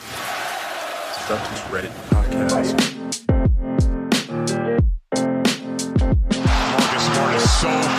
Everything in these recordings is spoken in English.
Celtics Reddit podcast. Marcus Smart is so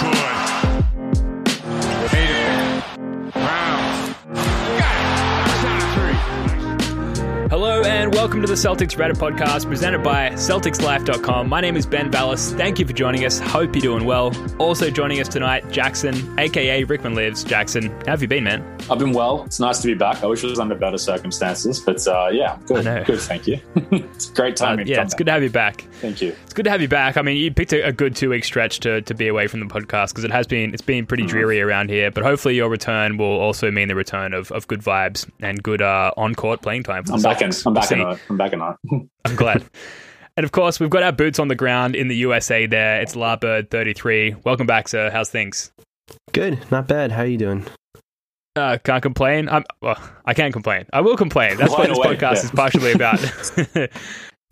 welcome to the Celtics Reddit podcast presented by CelticsLife.com. My name is Ben Vallis. Thank you for joining us. Hope you're doing well. Also joining us tonight, Jackson, aka Rickman Lives. Jackson, how have you been, man? I've been well. It's nice to be back. I wish it was under better circumstances, but uh, yeah, good. Good, thank you. it's great Uh, timing. to yeah, it's back. good to have you back. Thank you. It's good to have you back. I mean, you picked a, a good two week stretch to, to be away from the podcast because it has been it's been Mm-hmm. pretty dreary around here. But hopefully, your return will also mean the return of, of good vibes and good uh, on court playing time. For I'm back in. I'm back in. See. I'm back in. it. I'm glad. And of course, we've got our boots on the ground in the USA. There, it's Larbird thirty three. Welcome back, sir. How's things? Good, not bad. How are you doing? Uh, can't complain. I'm, well, I can't complain. I will complain. That's what this away, podcast yeah. is partially about.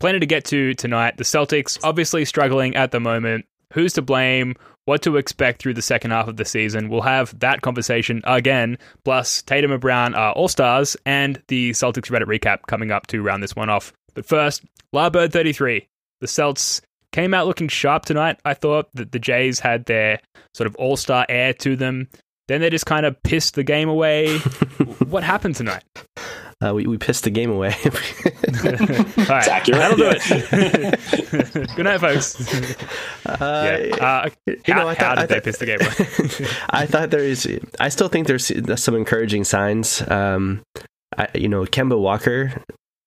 Plenty to get to tonight. The Celtics obviously struggling at the moment. Who's to blame? What to expect through the second half of the season? We'll have that conversation again. Plus, Tatum and Brown are all stars, and the Celtics Reddit recap coming up to round this one off. But first, Larbird thirty three. The Celts came out looking sharp tonight. I thought that the Jays had their sort of all star air to them. Then they just kind of pissed the game away. what happened tonight? Uh, we we pissed the game away. All right, accurate, That'll do it. Good night, folks. uh, Yeah. Uh, you how, know, I how thought- did I they thought- piss the game away? I thought there is. I still think there's some encouraging signs. Um, I, you know, Kemba Walker,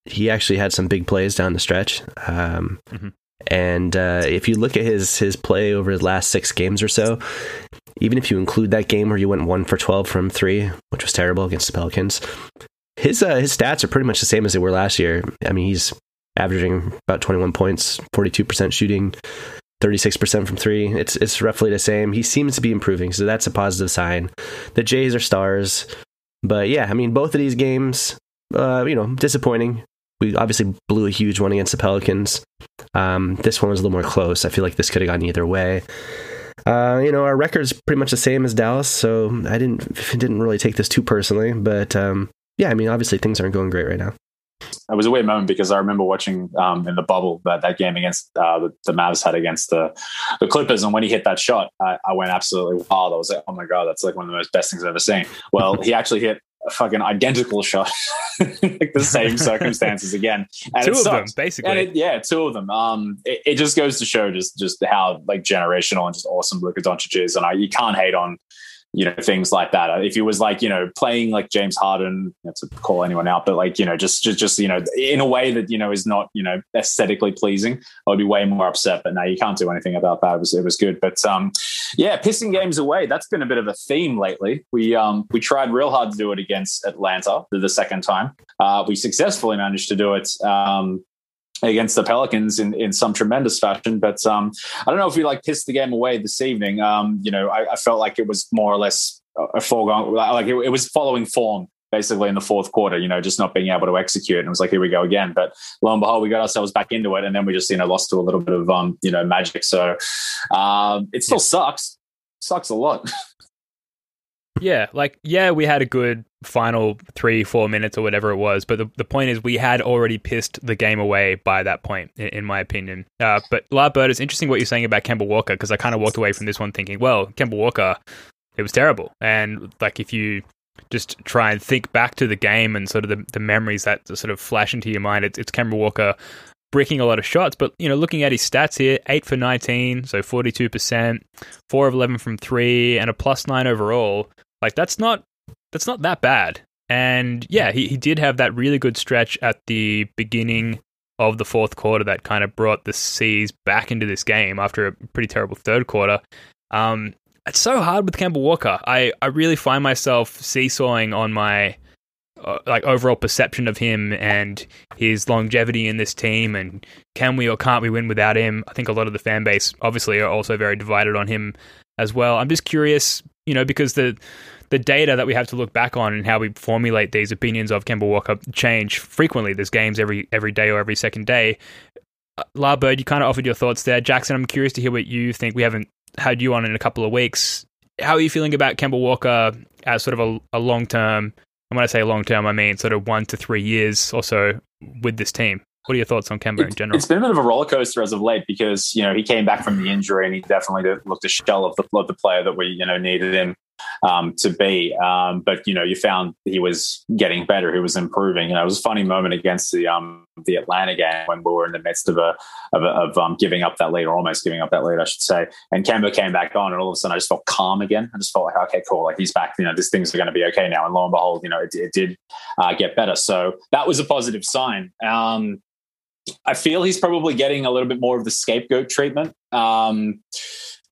he actually had some big plays down the stretch. Um, Mhm. and uh, if you look at his his play over his last six games or so, even if you include that game where you went one for twelve from three, which was terrible against the Pelicans, his uh, his stats are pretty much the same as they were last year. I mean, he's averaging about twenty one points, forty two percent shooting. 36% from three. It's it's roughly the same. He seems to be improving, so that's a positive sign. The Jays are stars, but yeah, I mean, both of these games, uh, you know, disappointing. We obviously blew a huge one against the Pelicans. Um, this one was a little more close. I feel like this could have gone either way. Uh, you know, our record's pretty much the same as Dallas, so I didn't didn't really take this too personally. But um, yeah, I mean, obviously things aren't going great right now. It was a weird moment because I remember watching um, in the bubble that, that game against uh, the, the Mavs had against the, the Clippers, and when he hit that shot, I, I went absolutely wild. I was like, "Oh my god, that's like one of the most best things I've ever seen." Well, he actually hit a fucking identical shot, like the same circumstances again. And Two of them, basically. And it, yeah, two of them. Um, it, it just goes to show just just how like generational and just awesome Luka Doncic is, and I, you can't hate on you know things like that. If he was like you know playing like James Harden, not to call anyone out, but like you know just just just you know in a way that you know is not you know aesthetically pleasing, I would be way more upset. But no, you can't do anything about that. It was it was good, but um, yeah, pissing games away. That's been a bit of a theme lately. We um we tried real hard to do it against Atlanta the, the second time. Uh, we successfully managed to do it. Um, against the Pelicans in, in some tremendous fashion. But um, I don't know if we like pissed the game away this evening. Um, you know, I, I felt like it was more or less a- a foregone, like it, it was following form basically in the fourth quarter, you know, just not being able to execute. And it was like, here we go again. But lo and behold, we got ourselves back into it. And then we just, you know, lost to a little bit of, um, you know, magic. So um, it still sucks. Sucks a lot. Yeah, like yeah, we had a good final three, four minutes or whatever it was, but the, the point is we had already pissed the game away by that point, in, in my opinion. Uh, but La Bird, it's interesting what you're saying about Kemba Walker because I kind of walked away from this one thinking, well, Kemba Walker, it was terrible, and like if you just try and think back to the game and sort of the, the memories that sort of flash into your mind, it's, it's Kemba Walker breaking a lot of shots. But you know, looking at his stats here, eight for nineteen, so forty two percent, four of eleven from three, and a plus nine overall. Like that's not that's not that bad. And yeah, he, he did have that really good stretch at the beginning of the fourth quarter that kind of brought the C's back into this game after a pretty terrible third quarter. Um, it's so hard with Kemba Walker. I, I really find myself seesawing on my uh, like overall perception of him and his longevity in this team and can we or can't we win without him? I think a lot of the fan base obviously are also very divided on him as well. I'm just curious, you know, because the the data that we have to look back on and how we formulate these opinions of Kemba Walker change frequently. There's games every every day or every second day. Uh, La Bird, you kind of offered your thoughts there. Jackson, I'm curious to hear what you think. We haven't had you on in a couple of weeks. How are you feeling about Kemba Walker as sort of a, a long term? And when I say long term, I mean sort of one to three years or so with this team. What are your thoughts on Kemba it, in general? It's been a bit of a roller coaster as of late because you know he came back from the injury and he definitely looked a shell of the, of the player that we you know needed him um, to be. Um, but you know, you found he was getting better. He was improving. You know, it was a funny moment against the um, the Atlanta game when we were in the midst of a of, of um, giving up that lead, or almost giving up that lead, I should say. And Kemba came back on, and all of a sudden, I just felt calm again. I just felt like, okay, cool, like he's back. You know, these things are going to be okay now. And lo and behold, you know, it, it did uh, get better. So that was a positive sign. Um, I feel he's probably getting a little bit more of the scapegoat treatment. Um,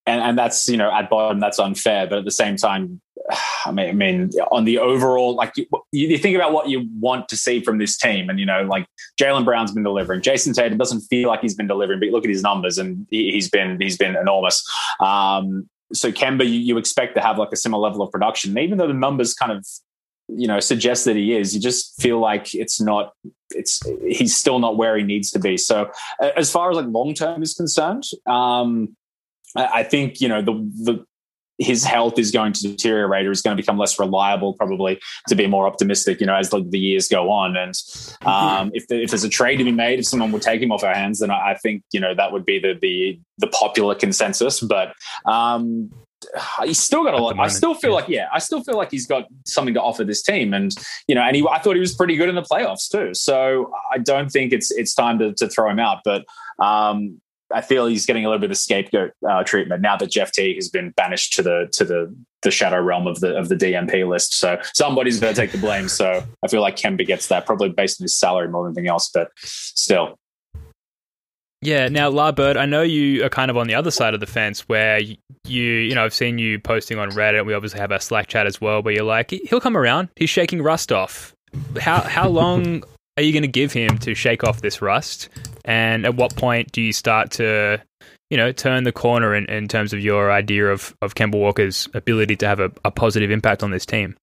and, and that's you know at bottom that's unfair but at the same time I mean, I mean on the overall like you, you, think about what you want to see from this team and you know like Jaylen Brown's been delivering. Jayson Tatum doesn't feel like he's been delivering but look at his numbers and he, has been he's been enormous. Um, so Kemba you, you expect to have like a similar level of production. And even though the numbers kind of you know suggest that he is you just feel like it's not it's he's still not where he needs to be. So as far as like long term is concerned um I think you know the the his health is going to deteriorate or is going to become less reliable probably to be more optimistic you know as the, the years go on and um, if, the, if there's a trade to be made if someone would take him off our hands then I, I think you know that would be the the, the popular consensus but um, he's still got a lot. I still feel yeah. like, yeah, I still feel like he's got something to offer this team, and you know, and he, I thought he was pretty good in the playoffs too. So I don't think it's it's time to, to throw him out. But um, I feel he's getting a little bit of scapegoat uh, treatment now that Jeff Teague has been banished to the to the the shadow realm of the of the DNP list. So somebody's going to take the blame. So I feel like Kemba gets that probably based on his salary more than anything else, but still. Yeah. Now, La Bird, I know you are kind of on the other side of the fence where you, you know, I've seen you posting on Reddit. We obviously have our Slack chat as well, where you're like, he'll come around. He's shaking rust off. How how long are you going to give him to shake off this rust? And at what point do you start to, you know, turn the corner in, in terms of your idea of, of Kemba Walker's ability to have a, a positive impact on this team?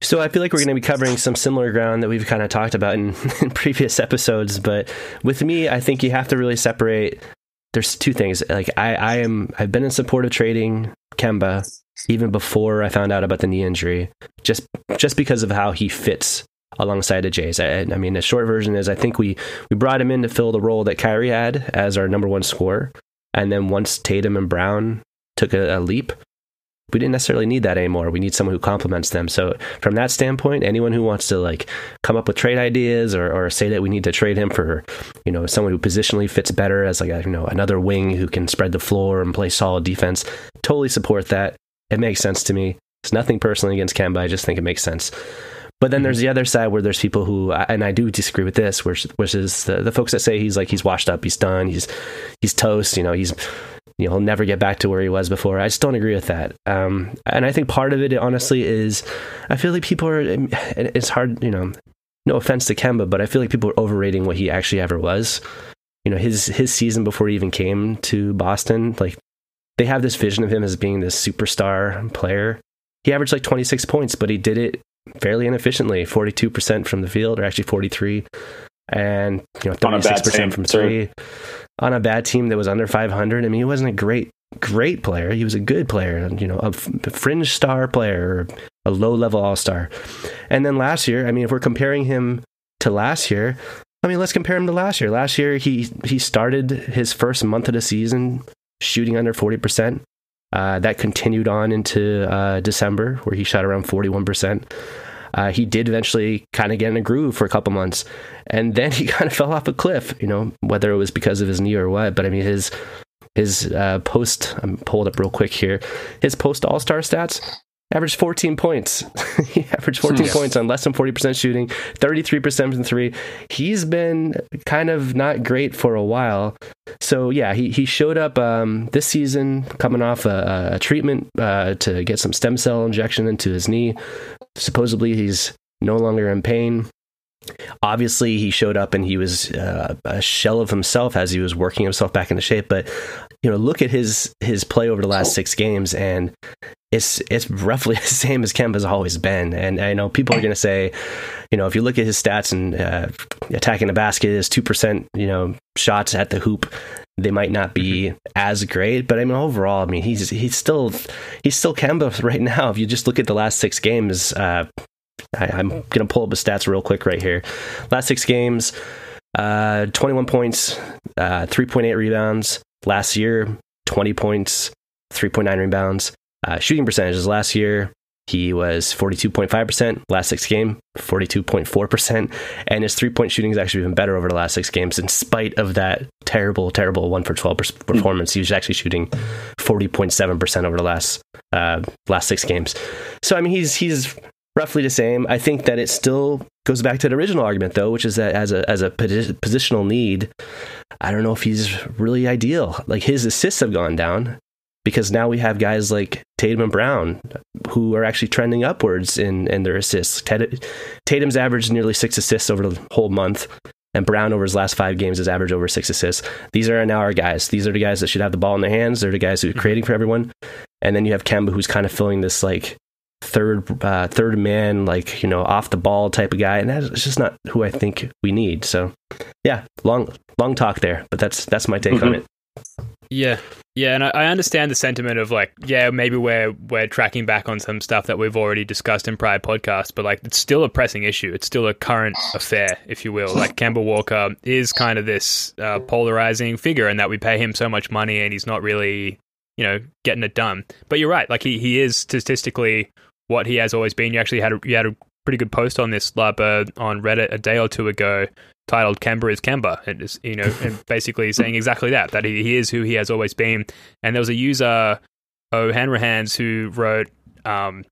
So I feel like we're going to be covering some similar ground that we've kind of talked about in, in, previous episodes. But with me, I think you have to really separate. There's two things. Like I, I am, I've been in support of trading Kemba even before I found out about the knee injury, just just because of how he fits alongside of Jays. I, I, mean, the short version is I think we we brought him in to fill the role that Kyrie had as our number one scorer, and then once Tatum and Brown took a, a leap, we didn't necessarily need that anymore. We need someone who complements them. So from that standpoint, anyone who wants to like come up with trade ideas or, or say that we need to trade him for, you know, someone who positionally fits better as like a, you know another wing who can spread the floor and play solid defense, totally support that. It makes sense to me. It's nothing personally against Kemba. I just think it makes sense. But then there's mm-hmm. the other side where there's people who, and I do disagree with this, which, which is the, the folks that say he's like he's washed up, he's done, he's he's toast, you know, he's you know he'll never get back to where he was before. I just don't agree with that. Um, and I think part of it, honestly, is I feel like people are. It's hard, you know. No offense to Kemba, but I feel like people are overrating what he actually ever was. You know, his his season before he even came to Boston, like they have this vision of him as being this superstar player. He averaged like 26 points, but he did it fairly inefficiently 42% from the field, or actually 43 and you know 36% from three. On a bad team that was under 500 i mean he wasn't a great great player. He was a good player you know a fringe star player a low level all-star. And then last year i mean if we're comparing him to last year i mean let's compare him to last year. Last year he he started his first month of the season shooting under 40% Uh, that continued on into uh, December, where he shot around 41%. Uh, he did eventually kind of get in a groove for a couple months, and then he kind of fell off a cliff. You know, whether it was because of his knee or what. But I mean, his his uh, post. I'm pulled up real quick here. His post All Star stats averaged 14 points. he averaged 14 points on less than 40% shooting, 33% from three. He's been kind of not great for a while. So, yeah, he, he showed up um, this season coming off a, a treatment uh, to get some stem cell injection into his knee. Supposedly, he's no longer in pain. Obviously, he showed up and he was uh, a shell of himself as he was working himself back into shape. But you know, look at his his play over the last six games, and it's it's roughly the same as Kemba's always been. And I know people are going to say, you know, if you look at his stats and uh, attacking the basket is two percent, you know, shots at the hoop, they might not be as great. But I mean, overall, I mean, he's he's still he's still Kemba right now. If you just look at the last six games, uh, I, am going to pull up his stats real quick right here. Last six games, uh, 21 points, uh, 3.8 rebounds. Last year, 20 points, 3.9 rebounds. Uh, shooting percentages last year, he was 42.5%. Last six game, 42.4%. And his three point shooting has actually been better over the last six games, in spite of that terrible, terrible one for 12 performance. He was actually shooting 40.7% over the last uh, last six games. So, I mean, he's he's roughly the same. I think that it still goes back to the original argument, though, which is that as a as a positional need, I don't know if he's really ideal. Like his assists have gone down because now we have guys like Tatum and Brown who are actually trending upwards in in their assists. Tatum's averaged nearly six assists over the whole month. And Brown over his last five games has averaged over six assists. These are now our guys. These are the guys that should have the ball in their hands. They're the guys who are creating for everyone. And then you have Kemba, who's kind of filling this like third uh, third man, like you know, off the ball type of guy, and that's just not who I think we need. So, yeah, long long talk there, but that's that's my take mm-hmm. on it. Yeah, yeah, and I, I understand the sentiment of like, yeah, maybe we're we're tracking back on some stuff that we've already discussed in prior podcasts, but like, it's still a pressing issue. It's still a current affair, if you will. Like, Kemba Walker is kind of this uh, polarizing figure, and that we pay him so much money, and he's not really, you know, getting it done. But you're right. Like, he he is statistically what he has always been. You actually had a, you had a pretty good post on this Larbird on Reddit a day or two ago titled Kemba is Kemba. And is you know, and basically saying exactly that, that he, he, is who he has always been. And there was a user, O'Hanrahans, who wrote, um,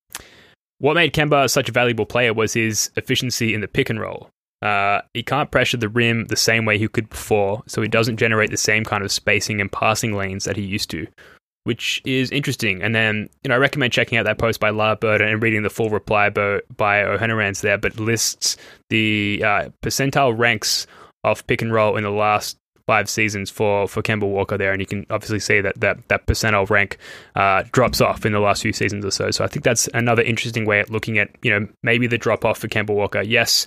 what made Kemba such a valuable player was his efficiency in the pick and roll. Uh, he can't pressure the rim the same way he could before, so he doesn't generate the same kind of spacing and passing lanes that he used to which is interesting. And then, you know, I recommend checking out that post by Larbird and reading the full reply by, by there, but lists the uh, percentile ranks of pick and roll in the last five seasons for, for Kemba Walker there. And you can obviously see that that, that percentile rank uh, drops off in the last few seasons or so. So I think that's another interesting way of looking at, you know, maybe the drop off for Kemba Walker. Yes,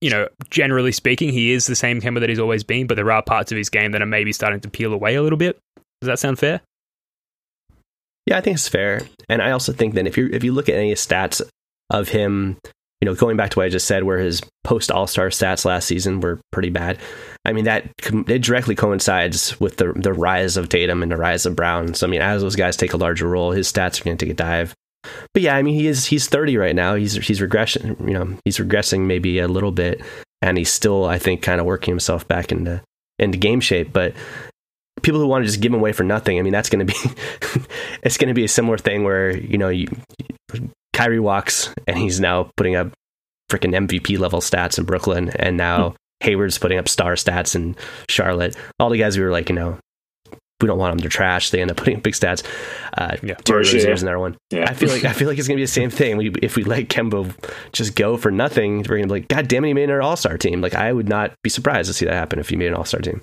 you know, generally speaking, he is the same Kemba that he's always been, but there are parts of his game that are maybe starting to peel away a little bit. Does that sound fair? Yeah, I think it's fair. And I also think that if you if you look at any stats of him, you know, going back to what I just said, where his post All Star stats last season were pretty bad. I mean, that it directly coincides with the the rise of Tatum and the rise of Brown. So I mean, as those guys take a larger role, his stats are going to take a dive. But yeah, I mean, he is he's 30 right now. He's he's regression, you know, he's regressing maybe a little bit, and he's still, I think, kind of working himself back into into game shape. But people who want to just give him away for nothing. I mean, that's going to be it's going to be a similar thing where you know you, Kyrie walks and he's now putting up freaking MVP level stats in Brooklyn, and now hmm. Hayward's putting up star stats in Charlotte. All the guys we were like, you know, we don't want them to trash. They end up putting up big stats. Uh, yeah, Rozier's another one. Yeah. I feel like I feel like it's gonna be the same thing. We, if we let Kemba just go for nothing, we're gonna be like, God damn it, he made an All Star team. Like I would not be surprised to see that happen if he made an All Star team.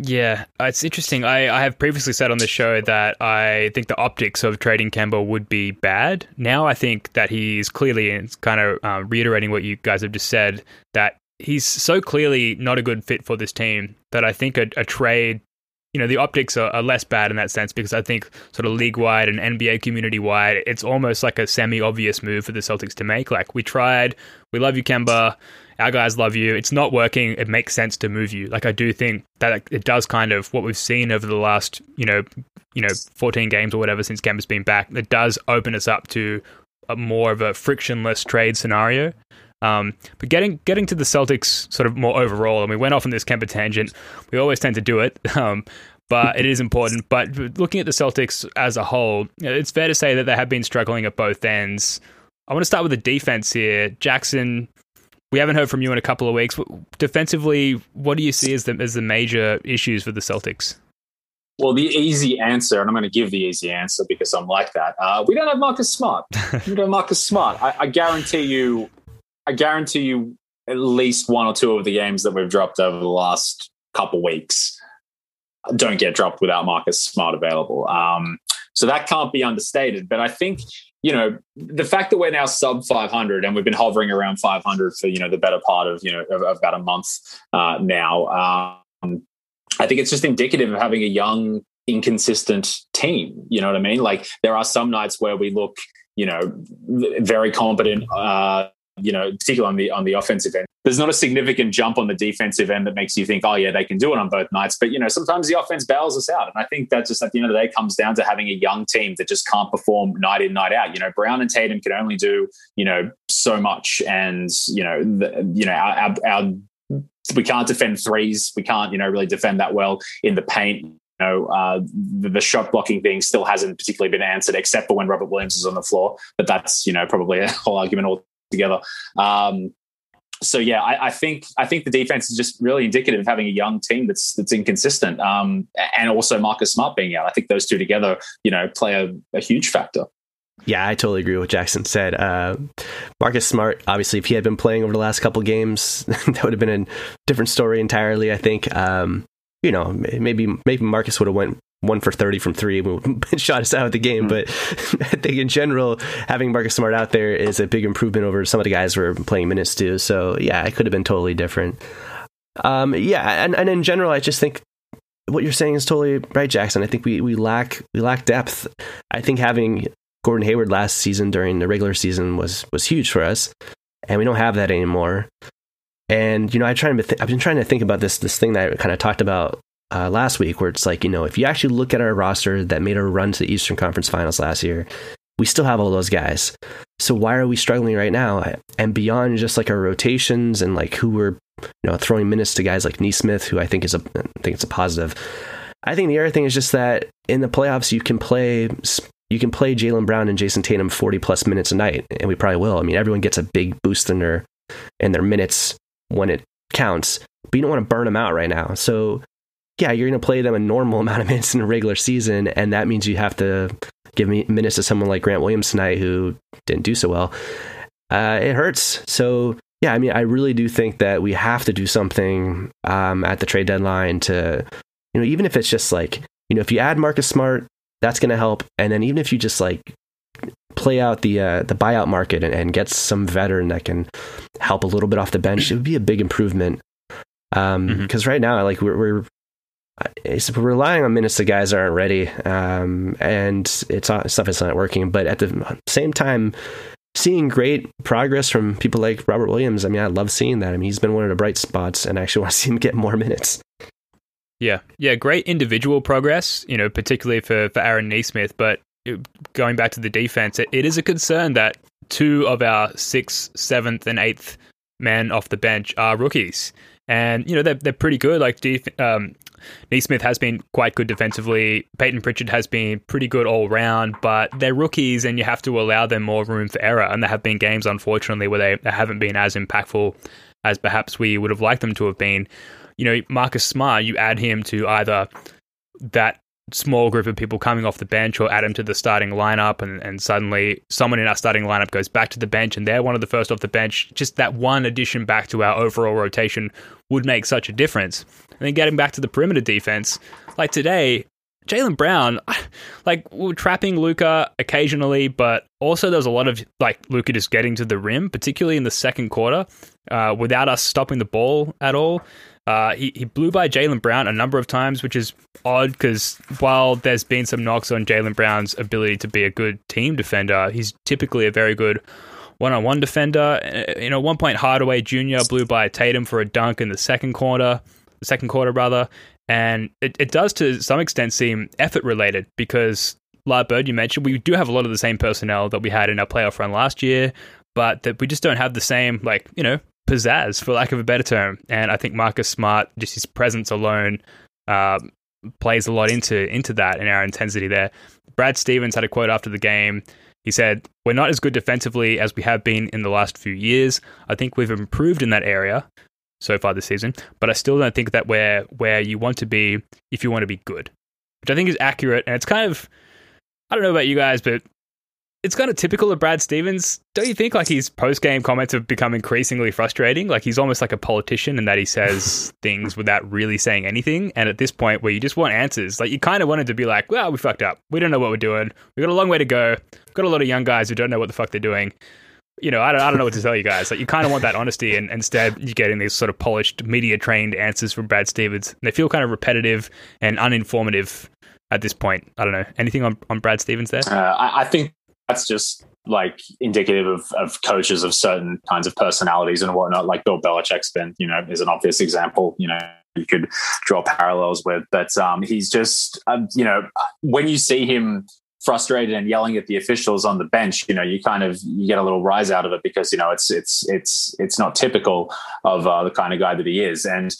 Yeah, uh, it's interesting. I, I have previously said on the show that I think the optics of trading Kemba would be bad. Now I think that he's clearly, and kind of uh, reiterating what you guys have just said, that he's so clearly not a good fit for this team that I think a, a trade you know the optics are, are, less bad in that sense because I think sort of league wide and NBA community wide, it's almost like a semi obvious move for the Celtics to make. Like we tried, we love you, Kemba. Our guys love you. It's not working. It makes sense to move you. Like I do think that it does kind of what we've seen over the last you know you know 14 games or whatever since Kemba's been back. It does open us up to a more of a frictionless trade scenario. Um, but getting getting to the Celtics sort of more overall, and we went off on this Kemba tangent. We always tend to do it, um, but it is important. But looking at the Celtics as a whole, it's fair to say that they have been struggling at both ends. I want to start with the defense here. Jackson, we haven't heard from you in a couple of weeks. Defensively, what do you see as the as the major issues for the Celtics? Well, the easy answer, and I'm going to give the easy answer because I'm like that. Uh, we don't have Marcus Smart. we don't have Marcus Smart. I, I guarantee you I guarantee you at least one or two of the games that we've dropped over the last couple weeks don't get dropped without Marcus Smart available. Um, so that can't be understated. But I think you know the fact that we're now sub 500 and we've been hovering around 500 for you know the better part of you know of, of about a month uh, now. Um, I think it's just indicative of having a young, inconsistent team. You know what I mean? Like there are some nights where we look you know very competent uh, you know, particularly on the on the offensive end. There's not a significant jump on the defensive end that makes you think, oh yeah, they can do it on both nights. But you know, sometimes the offense bails us out, and I think that just at the end of the day comes down to having a young team that just can't perform night in night out. You know, Brown and Tatum can only do you know so much, and you know, the, you know, our, our, our we can't defend threes. We can't, you know, really defend that well in the paint. You know, uh, the, the, shot blocking thing still hasn't particularly been answered, except for when Robert Williams is on the floor. But that's, you know, probably a whole argument all together. Um, so yeah, I, I, think I think the defense is just really indicative of having a young team that's that's inconsistent, um, and also Marcus Smart being out. I think those two together, you know, play a, a huge factor. Yeah, I totally agree with what Jackson said. Uh, Marcus Smart, obviously, if he had been playing over the last couple games, that would have been a different story entirely. I think. Um, you know, maybe maybe Marcus would have went one for 30 from three shot us out of the game. Mm-hmm. But I think in general, having Marcus Smart out there is a big improvement over some of the guys we're playing minutes to. So yeah, it could have been totally different. Um, yeah, and, and in general, I just think what you're saying is totally right, Jackson. I think we, we lack we lack depth. I think having Gordon Hayward last season during the regular season was was huge for us, and we don't have that anymore. And you know, I try to th- I've been trying to think about this this thing that I kind of talked about uh, last week, where it's like, you know, if you actually look at our roster that made a run to the Eastern Conference Finals last year, we still have all those guys. So why are we struggling right now? And beyond just like our rotations and like who we're, you know, throwing minutes to guys like Nesmith, who I think is a, I think it's a positive. I think the other thing is just that in the playoffs you can play you can play Jaylen Brown and Jayson Tatum 40 plus minutes a night, and we probably will. I mean, everyone gets a big boost in their in their minutes when it counts, but you don't want to burn them out right now. So yeah, you're going to play them a normal amount of minutes in a regular season, and that means you have to give me minutes to someone like Grant Williams tonight who didn't do so well. Uh, it hurts. So yeah, I mean, I really do think that we have to do something um, at the trade deadline to, you know, even if it's just like, you know, if you add Marcus Smart, that's going to help, and then even if you just like play out the uh, the buyout market and, and, get some veteran that can help a little bit off the bench, it would be a big improvement. Because um, mm-hmm. right now, like we're, we're it's relying on minutes the guys aren't ready, um, and it's stuff is not working. But at the same time, seeing great progress from people like Robert Williams. I mean, I love seeing that. I mean, he's been one of the bright spots, and I actually want to see him get more minutes. Yeah, yeah, great individual progress. You know, particularly for for Aaron Nesmith. But going back to the defense, it, it is a concern that two of our sixth, seventh, and eighth men off the bench are rookies and you know they're they're pretty good. Like def- um, Nesmith has been quite good defensively. Payton Pritchard has been pretty good all round, but they're rookies, and you have to allow them more room for error. And there have been games, unfortunately, where they haven't been as impactful as perhaps we would have liked them to have been. You know, Marcus Smart, you add him to either that small group of people coming off the bench or add them to the starting lineup and, and suddenly someone in our starting lineup goes back to the bench and they're one of the first off the bench just that one addition back to our overall rotation would make such a difference and then getting back to the perimeter defense like today Jaylen Brown, like we trapping Luka occasionally, but also there was a lot of like Luka just getting to the rim, particularly in the second quarter, uh, without us stopping the ball at all. Uh, he, he blew by Jaylen Brown a number of times, which is odd because while there's been some knocks on Jaylen Brown's ability to be a good team defender, he's typically a very good one-on-one defender. Uh, you know, one point Hardaway Jr. blew by Tatum for a dunk in the second quarter, the second quarter rather, and it, it does to some extent seem effort related because like Bird, you mentioned, we do have a lot of the same personnel that we had in our playoff run last year, but that we just don't have the same, like, you know, pizzazz, for lack of a better term. And I think Marcus Smart, just his presence alone, uh, plays a lot into into that and our intensity there. Brad Stevens had a quote after the game. He said, "We're not as good defensively as we have been in the last few years. I think we've improved in that area so far this season, but I still don't think that we're where you want to be if you want to be good." Which I think is accurate, and it's kind of I don't know about you guys, but it's kind of typical of Brad Stevens. Don't you think like his post game comments have become increasingly frustrating? Like he's almost like a politician in that he says things without really saying anything. And at this point where you just want answers, like you kind of wanted to be like, well, we fucked up. We don't know what we're doing. We've got a long way to go. We've got a lot of young guys who don't know what the fuck they're doing. You know, I don't, I don't know what to tell you guys. Like you kind of want that honesty, and instead you're getting these sort of polished, media trained answers from Brad Stevens. And they feel kind of repetitive and uninformative at this point. I don't know. Anything on, on Brad Stevens there? Uh, I, I think that's just like indicative of, of coaches of certain kinds of personalities and whatnot. Like Bill Belichick's been, you know, is an obvious example. You know, you could draw parallels with, but um, he's just, um, you know, when you see him frustrated and yelling at the officials on the bench, you know, you kind of you get a little rise out of it because you know it's it's it's it's not typical of uh, the kind of guy that he is, and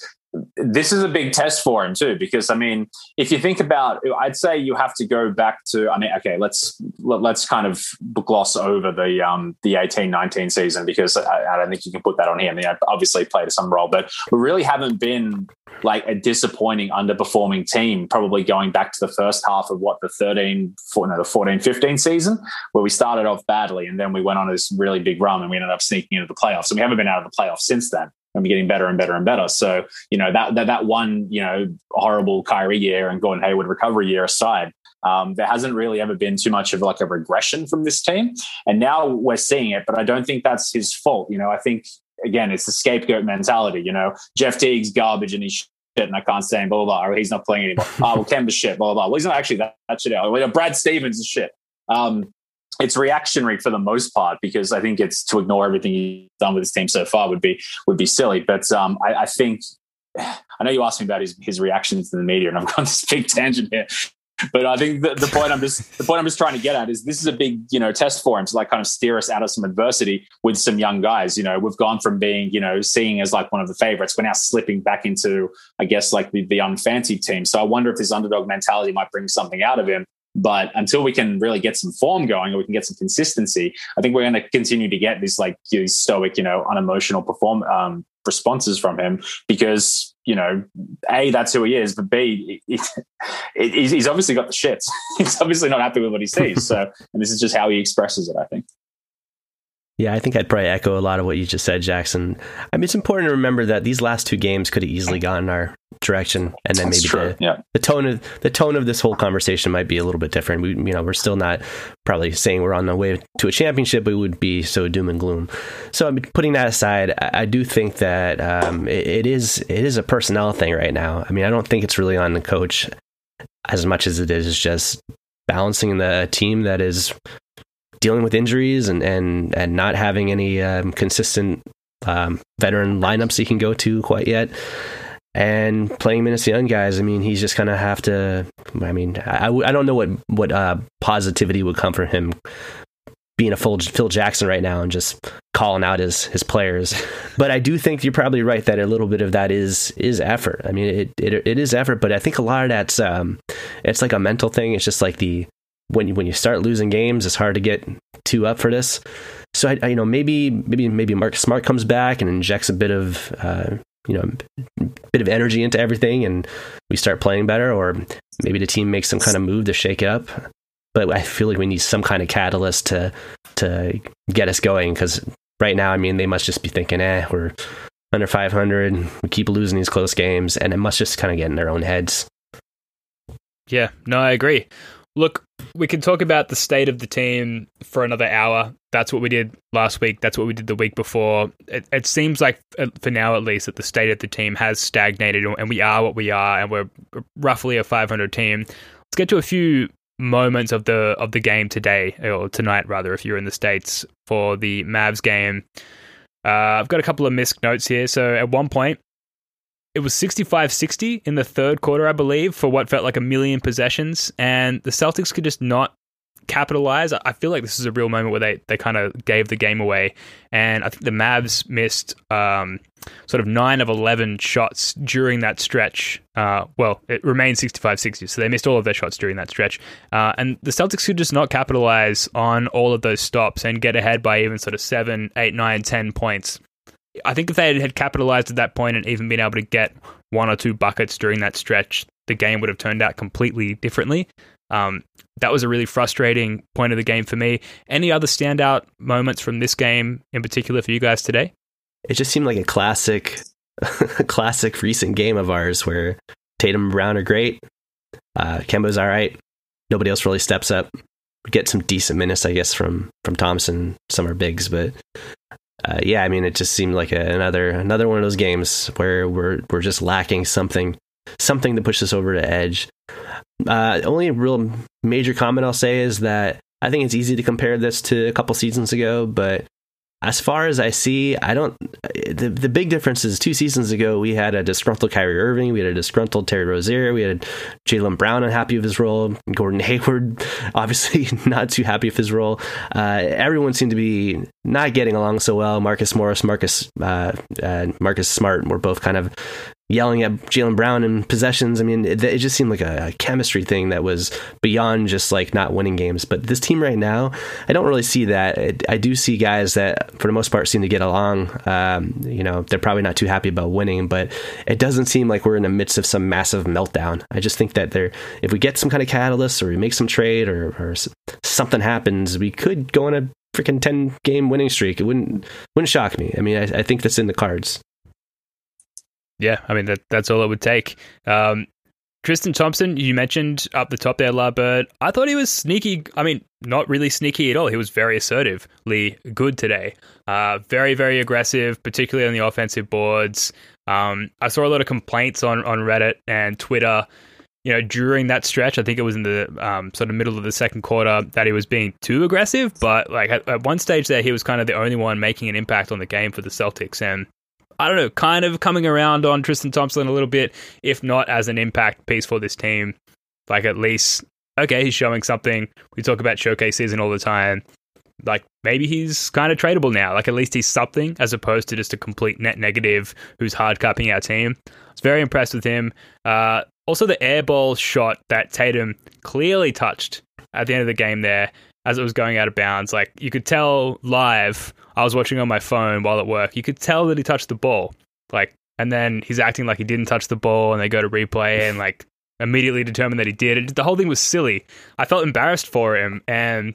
this is a big test for him too because i mean if you think about i'd say you have to go back to i mean okay let's let's kind of gloss over the um the 18 19 season because I, I, don't think you can put that on here. I mean I obviously played some role but we really haven't been like a disappointing underperforming team probably going back to the first half of what the 13 no, the 14 15 season where we started off badly and then we went on this really big run and we ended up sneaking into the playoffs. And we haven't been out of the playoffs since then and getting better and better and better. So, you know, that that, that one, you know, horrible Kyrie year and Gordon Hayward recovery year aside, um, there hasn't really ever been too much of like a regression from this team. And now we're seeing it, but I don't think that's his fault. You know, I think again, it's the scapegoat mentality. You know, Jeff Teague's garbage and he's shit, and I can't say blah blah blah. Or he's not playing anymore. oh, well, Kemba's shit, blah blah blah. Well, he's not actually that, that shit out. Well, Brad Stevens is shit. Um, it's reactionary for the most part because I think it's to ignore everything he's done with his team so far would be would be silly. But um, I, I, think I know you asked me about his his reactions to the media, and I've gone this big tangent here. But I think the, the point I'm just the point I'm just trying to get at is this is a big you know test for him to like kind of steer us out of some adversity with some young guys. You know, we've gone from being you know seeing as like one of the favorites, we're now slipping back into I guess like the, the unfancy team. So I wonder if this underdog mentality might bring something out of him. But until we can really get some form going or we can get some consistency, I think we're going to continue to get these like these stoic, you know, unemotional perform um, responses from him because you know, a that's who he is, but b it, it, he's obviously got the shits. he's obviously not happy with what he sees. So, and this is just how he expresses it. I think. Yeah, I think I'd probably echo a lot of what you just said, Jackson. I mean, it's important to remember that these last two games could have easily gone our direction, and then That's maybe the, yeah. the tone of the tone of this whole conversation might be a little bit different. We, you know, we're still not probably saying we're on the way to a championship, but it would be so doom and gloom. So, I mean, putting that aside, I, I do think that um, it, it is it is a personnel thing right now. I mean, I don't think it's really on the coach as much as it is just balancing the team that is dealing with injuries and and and not having any um, consistent um, veteran lineups he can go to quite yet. And playing minutes to young guys, I mean, he's just gonna have to. I mean, I, I don't know what what uh, positivity would come from him being a full Phil Jackson right now and just calling out his his players. But I do think you're probably right that a little bit of that is is effort. I mean, it it, it is effort, but I think a lot of that's um, it's like a mental thing. It's just like the when you, when you start losing games, it's hard to get too up for this. So I, I you know maybe maybe maybe Marcus Smart comes back and injects a bit of uh, you know bit of energy into everything, and we start playing better, or maybe the team makes some kind of move to shake it up. But I feel like we need some kind of catalyst to to get us going because right now, I mean, they must just be thinking, eh, we're under 500, we keep losing these close games, and it must just kind of get in their own heads Yeah, no, I agree. Look, we can talk about the state of the team for another hour. That's what we did last week. That's what we did the week before. It, it seems like, uh, for now at least, that the state of the team has stagnated and we are what we are and we're roughly a 500 team. Let's get to a few moments of the of the game today or tonight rather if you're in the states for the Mavs game. Uh, I've got a couple of missed notes here. So at one point, it was 65 60 in the third quarter, I believe, for what felt like a million possessions. And the Celtics could just not capitalize. I feel like this is a real moment where they, they kind of gave the game away. And I think the Mavs missed um, sort of 9 of 11 shots during that stretch. Uh, well, it remained 65 60, so they missed all of their shots during that stretch. Uh, and the Celtics could just not capitalize on all of those stops and get ahead by even sort of 7, 8, 9, 10 points. I think if they had capitalized at that point and even been able to get one or two buckets during that stretch, the game would have turned out completely differently. Um, that was a really frustrating point of the game for me. Any other standout moments from this game in particular for you guys today? It just seemed like a classic, classic recent game of ours where Tatum and Brown are great, uh, Kemba's all right. Nobody else really steps up. We get some decent minutes, I guess, from from Thompson. Some are bigs, but uh, yeah, I mean, it just seemed like a, another another one of those games where we're we're just lacking something something to push us over the edge. Uh, only real major comment I'll say is that I think it's easy to compare this to a couple seasons ago, but as far as I see, I don't. The, the big difference is two seasons ago, we had a disgruntled Kyrie Irving, we had a disgruntled Terry Rozier, we had Jaylen Brown unhappy with his role, Gordon Hayward obviously not too happy with his role. Uh, everyone seemed to be not getting along so well. Marcus Morris, Marcus, uh, uh, Marcus Smart were both kind of yelling at Jaylen Brown in possessions. I mean, it, it just seemed like a, a, chemistry thing that was beyond just like not winning games. But this team right now, I don't really see that. It, I do see guys that, for the most part, seem to get along. Um, you know, they're probably not too happy about winning, but it doesn't seem like we're in the midst of some massive meltdown. I just think that there, if we get some kind of catalyst or we make some trade or, or something happens, we could go on a freaking 10 game winning streak. It wouldn't wouldn't shock me. I mean, I, I think that's in the cards. Yeah, I mean that that's all it would take. Um, Tristan Thompson, you mentioned up the top there, La Bird. I thought he was sneaky. I mean, not really sneaky at all. He was very assertively good today. Uh, very, very aggressive, particularly on the offensive boards. Um, I saw a lot of complaints on, on Reddit and Twitter. You know, during that stretch, I think it was in the um, sort of middle of the second quarter that he was being too aggressive. But like at, at one stage there, he was kind of the only one making an impact on the game for the Celtics. And I don't know, kind of coming around on Tristan Thompson a little bit, if not as an impact piece for this team. Like at least, okay, he's showing something. We talk about showcase season all the time. Like maybe he's kind of tradable now. Like at least he's something as opposed to just a complete net negative who's hard capping our team. I was very impressed with him. Uh, also, the airball shot that Tatum clearly touched at the end of the game there as it was going out of bounds. Like you could tell live, I was watching on my phone while at work. You could tell that he touched the ball. Like, and then he's acting like he didn't touch the ball, and they go to replay and like immediately determine that he did. It, the whole thing was silly. I felt embarrassed for him, and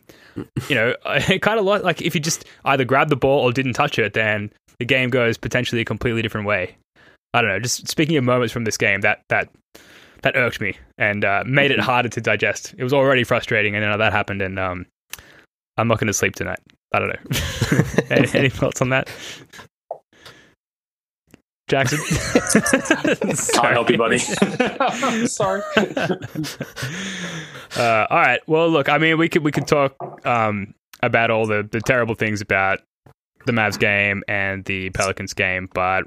you know, it kind of like, like if you just either grabbed the ball or didn't touch it, then the game goes potentially a completely different way. I don't know. Just speaking of moments from this game, that that that irked me and uh, made it harder to digest. It was already frustrating, and then that happened, and um, I'm not going to sleep tonight. I don't know. any, any thoughts on that? Jackson. Can't help you, buddy. sorry. Uh, all right. Well, look. I mean, we could we could talk um, about all the the terrible things about the Mavs game and the Pelicans game, but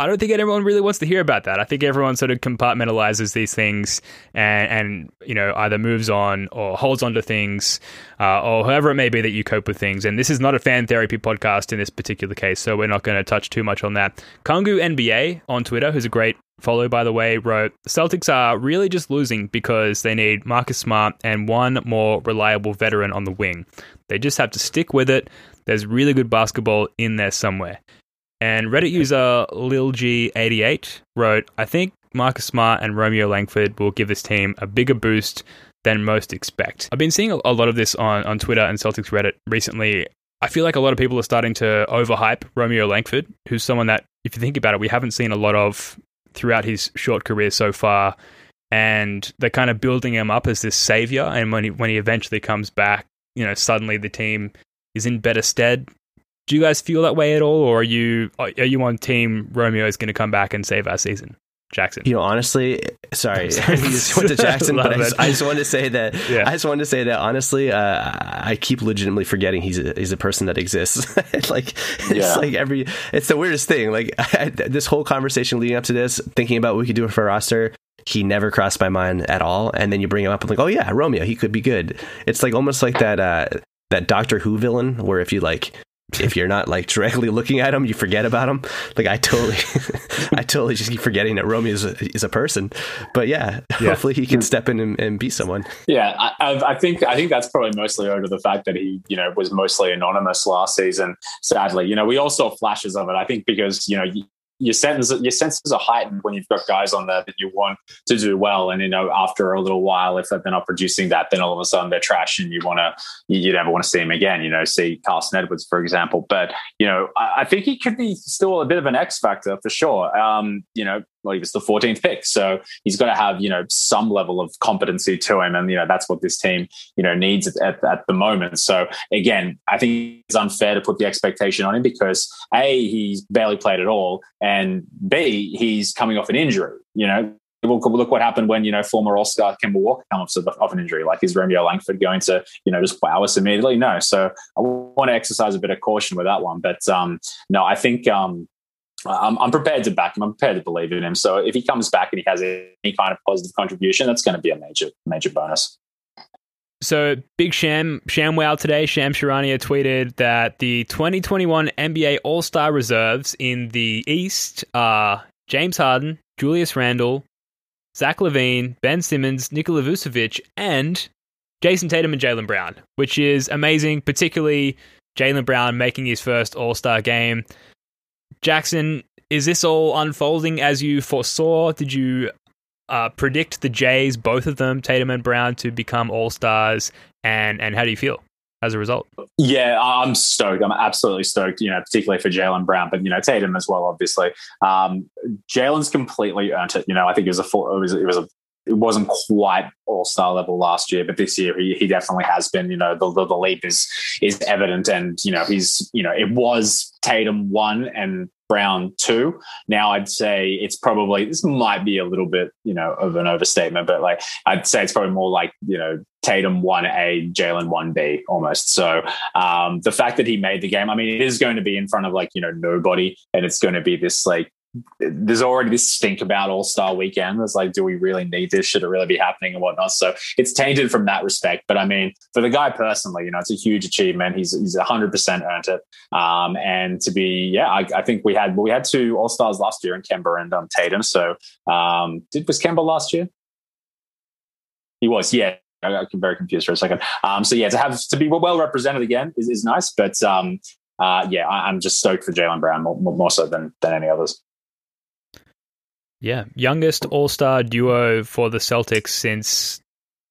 I don't think anyone really wants to hear about that. I think everyone sort of compartmentalizes these things and, and you know, either moves on or holds on to things uh, or however it may be that you cope with things. And this is not a fan therapy podcast in this particular case, so we're not going to touch too much on that. Kongu NBA on Twitter, who's a great follow, by the way, wrote Celtics are really just losing because they need Marcus Smart and one more reliable veteran on the wing. They just have to stick with it. There's really good basketball in there somewhere. And Reddit user LilG88 wrote, I think Marcus Smart and Romeo Langford will give this team a bigger boost than most expect. I've been seeing a lot of this on, on Twitter and Celtics Reddit recently. I feel like a lot of people are starting to overhype Romeo Langford, who's someone that, if you think about it, we haven't seen a lot of throughout his short career so far. and they're kind of building him up as this savior. And when he when he eventually comes back, you know, suddenly the team is in better stead. Do you guys feel that way at all, or are you are you on team Romeo is going to come back and save our season? Jackson. You know, honestly, sorry, sorry. you just went to Jackson, but I just, I just, wanted to say that. Yeah. I just wanted to say that honestly, uh, I keep legitimately forgetting he's a, he's a person that exists. like it's like every, it's the weirdest thing. Like I, this whole conversation leading up to this, thinking about what we could do for a roster, he never crossed my mind at all. And then you bring him up, I'm like, oh yeah, Romeo, he could be good. It's like almost like that uh, that Doctor Who villain where if you like if you're not like directly looking at him, you forget about him. Like I totally, I totally just keep forgetting that Romeo is a, is a person. But yeah, yeah, hopefully he can step in and, and be someone. Yeah, I, I, think I think that's probably mostly owed to the fact that he, you know, was mostly anonymous last season. Sadly, you know, we all saw flashes of it. I think because you know your senses your senses are heightened when you've got guys on there that you want to do well. And you know after a little while if they're not producing that then all of a sudden they're trash and you want to you never want to see them again you know see Carson Edwards for example. But you know I, I think he could be still a bit of an X factor for sure. Um you know he was the 14th pick. So he's got to have, you know, some level of competency to him. And, you know, that's what this team, you know, needs at, at, at, the moment. So again, I think it's unfair to put the expectation on him because A, he's barely played at all. And B, he's coming off an injury, you know, look what happened when you know former Star Kemba Walker comes off an injury. Like is Romeo Langford going to you know just wow us immediately? No. So I want to exercise a bit of caution with that one. But um, no, I think um, I'm, I'm, prepared to back him. I'm prepared to believe in him. So if he comes back and he has any kind of positive contribution, that's going to be a major, major bonus. So big Sham Sham Wow today. Sham Charania tweeted that the 2021 NBA All Star reserves in the East are James Harden, Julius Randle, Zach LaVine, Ben Simmons, Nikola Vucevic, and Jayson Tatum and Jaylen Brown, which is amazing. Particularly Jaylen Brown making his first All Star game. Jackson, is this all unfolding as you foresaw? Did you uh, predict the Jays, both of them, Tatum and Brown, to become all stars? And and how do you feel as a result? Yeah, I'm stoked. I'm absolutely stoked. You know, particularly for Jaylen Brown, but you know Tatum as well. Obviously, um, Jaylen's completely earned it. You know, I think it was a full, it was it was a it wasn't quite all star level last year, but this year he, he definitely has been. You know, the, the, the leap is is evident, and you know he's you know it was Tatum one and Brown two. Now I'd say it's probably this might be a little bit you know of an overstatement, but like I'd say it's probably more like you know Tatum one A, Jaylen one B almost. So um, the fact that he made the game, I mean, it is going to be in front of like you know nobody, and it's going to be this like there's already this stink about All Star Weekend. It's like, do we really need this? Should it really be happening and whatnot? So it's tainted from that respect. But I mean, for the guy personally, you know, it's a huge achievement. He's he's 100 percent earned it. Um, and to be, yeah, I, I, think we had we had two All Stars last year in Kemba and um, Tatum. So um, did was Kemba last year? He was, yeah. I got very confused for a second. Um, so yeah, to have to be well represented again is, is nice, but um, uh, yeah, I, am just stoked for Jaylen Brown more, more so than than any others. Yeah, youngest All Star duo for the Celtics since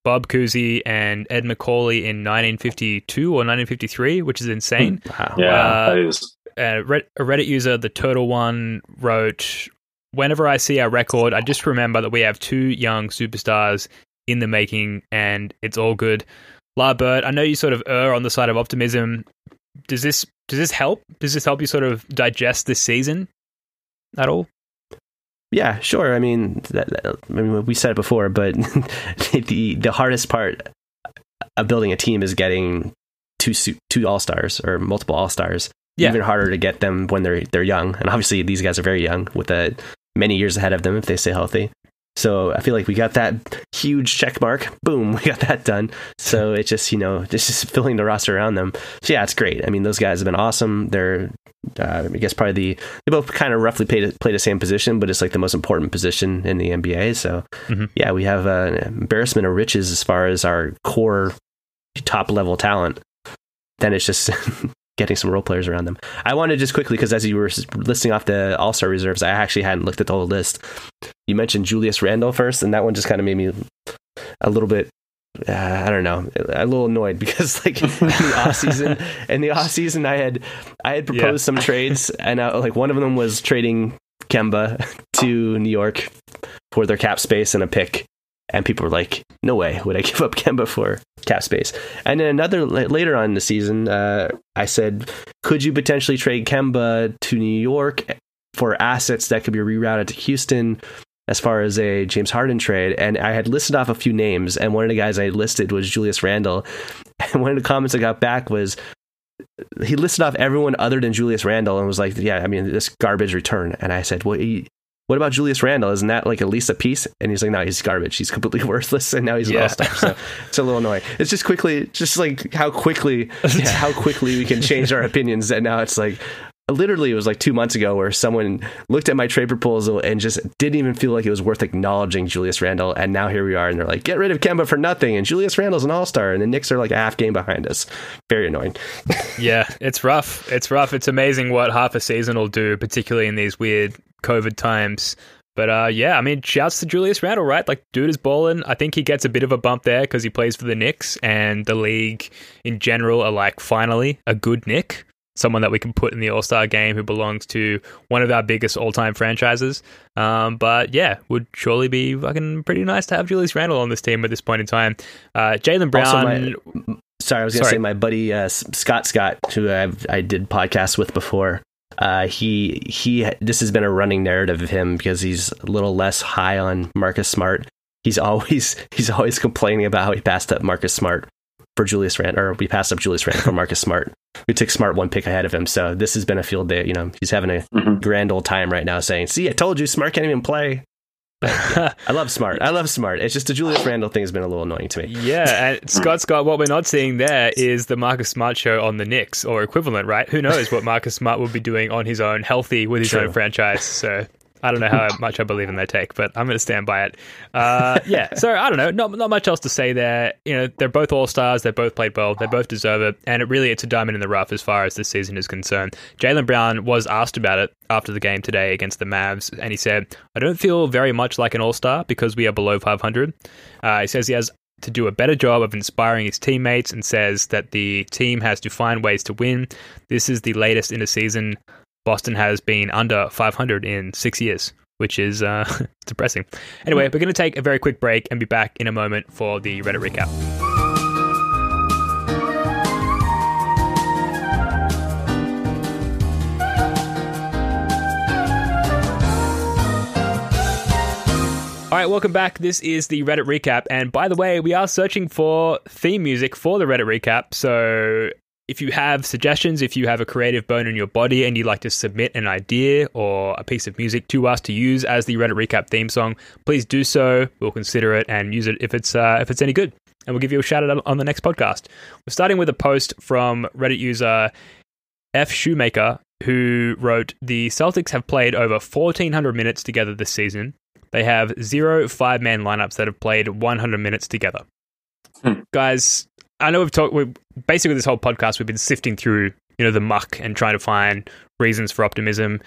Bob Cousy and Ed Macauley in 1952 or 1953, which is insane. Hmm. Wow. Yeah, uh, that is. A Reddit user, the Turtle One, wrote, "Whenever I see our record, I just remember that we have two young superstars in the making, and it's all good." La Bird, I know you sort of err on the side of optimism. Does this does this help? Does this help you sort of digest this season at all? Yeah, sure. I mean, that, I mean, we said it before, but the the hardest part of building a team is getting two two all stars or multiple all stars. Yeah. Even harder to get them when they're they're young, and obviously these guys are very young, with a, many years ahead of them if they stay healthy. So I feel like we got that huge check mark. Boom, we got that done. So it's just you know just, just filling the roster around them. So yeah, it's great. I mean, those guys have been awesome. They're uh, I guess probably the they both kind of roughly play play the same position, but it's like the most important position in the NBA. So mm-hmm. yeah, we have an embarrassment of riches as far as our core top level talent. Then it's just getting some role players around them. I wanted just quickly because as you were listing off the All Star reserves, I actually hadn't looked at the whole list. You mentioned Julius Randle first, and that one just kind of made me a little bit. Uh, I don't know, a little annoyed because like in the off season, in the off season, I had I had proposed yeah. some trades, and I, like one of them was trading Kemba to New York for their cap space and a pick And people were like, "No way would I give up Kemba for cap space." And then another later on in the season, uh, I said, "Could you potentially trade Kemba to New York for assets that could be rerouted to Houston?" As far as a James Harden trade, and I had listed off a few names, and one of the guys I listed was Julius Randle, and one of the comments I got back was, he listed off everyone other than Julius Randle and was like, "Yeah, I mean, this garbage return." And I said, "Well, he, what about Julius Randle? Isn't that like at least a piece?" And he's like, "No, he's garbage. He's completely worthless." And now he's an all star. So it's a little annoying. It's just quickly, just like how quickly, yeah, how quickly we can change our opinions. And now it's like. Literally, it was like two months ago where someone looked at my trade proposal and just didn't even feel like it was worth acknowledging Julius Randle. And now here we are, and they're like, "Get rid of Kemba for nothing." And Julius Randle's an all star, and the Knicks are like a half game behind us. Very annoying. Yeah, it's rough. It's rough. It's amazing what half a season will do, particularly in these weird COVID times. But uh, yeah, I mean, shouts to Julius Randle, right? Like, dude is balling. I think he gets a bit of a bump there because he plays for the Knicks, and the league in general are like, finally, a good Nick, someone that we can put in the All Star game who belongs to one of our biggest all time franchises. Um, but yeah, would surely be fucking pretty nice to have Julius Randle on this team at this point in time. Uh, Jaylen Brown. My- Sorry, I was going to say my buddy uh, Scott Scott, who I've, I did podcasts with before. Uh, he he. This has been a running narrative of him because he's a little less high on Marcus Smart. He's always he's always complaining about how he passed up Marcus Smart for Julius Randle, or we passed up Julius Randle for Marcus Smart. We took Smart one pick ahead of him, so this has been a field day. You know, he's having a Mhm. grand old time right now, saying, "See, I told you, Smart can't even play." I love Smart. I love Smart. It's just the Julius Randle thing has been a little annoying to me. Yeah, and Scott Scott, what we're not seeing there is the Marcus Smart show on the Knicks or equivalent, right? Who knows what Marcus Smart would be doing on his own, healthy with his True. own franchise. So I don't know how much I believe in their take, but I'm going to stand by it. Uh, yeah, so I don't know, not not much else to say there. You know, they're both all stars. They both played well. They both deserve it, and it really it's a diamond in the rough as far as this season is concerned. Jaylen Brown was asked about it after the game today against the Mavs, and he said, "I don't feel very much like an all star because we are below 500." Uh, he says he has to do a better job of inspiring his teammates and says that the team has to find ways to win. This is the latest in a season Boston has been under 500 in six years, which is uh, depressing. Anyway, we're going to take a very quick break and be back in a moment for the Reddit recap. All right, welcome back. This is the Reddit recap. And by the way, we are searching for theme music for the Reddit recap. So if you have suggestions, if you have a creative bone in your body and you'd like to submit an idea or a piece of music to us to use as the Reddit recap theme song, please do so. We'll consider it and use it if it's uh, if it's any good, and we'll give you a shout out on the next podcast. We're starting with a post from Reddit user F Shoemaker who wrote the Celtics have played over 1400 minutes together this season. They have zero five man lineups that have played 100 minutes together. Hmm. Guys, I know we've talked. We basically this whole podcast we've been sifting through, you know, the muck and trying to find reasons for optimism.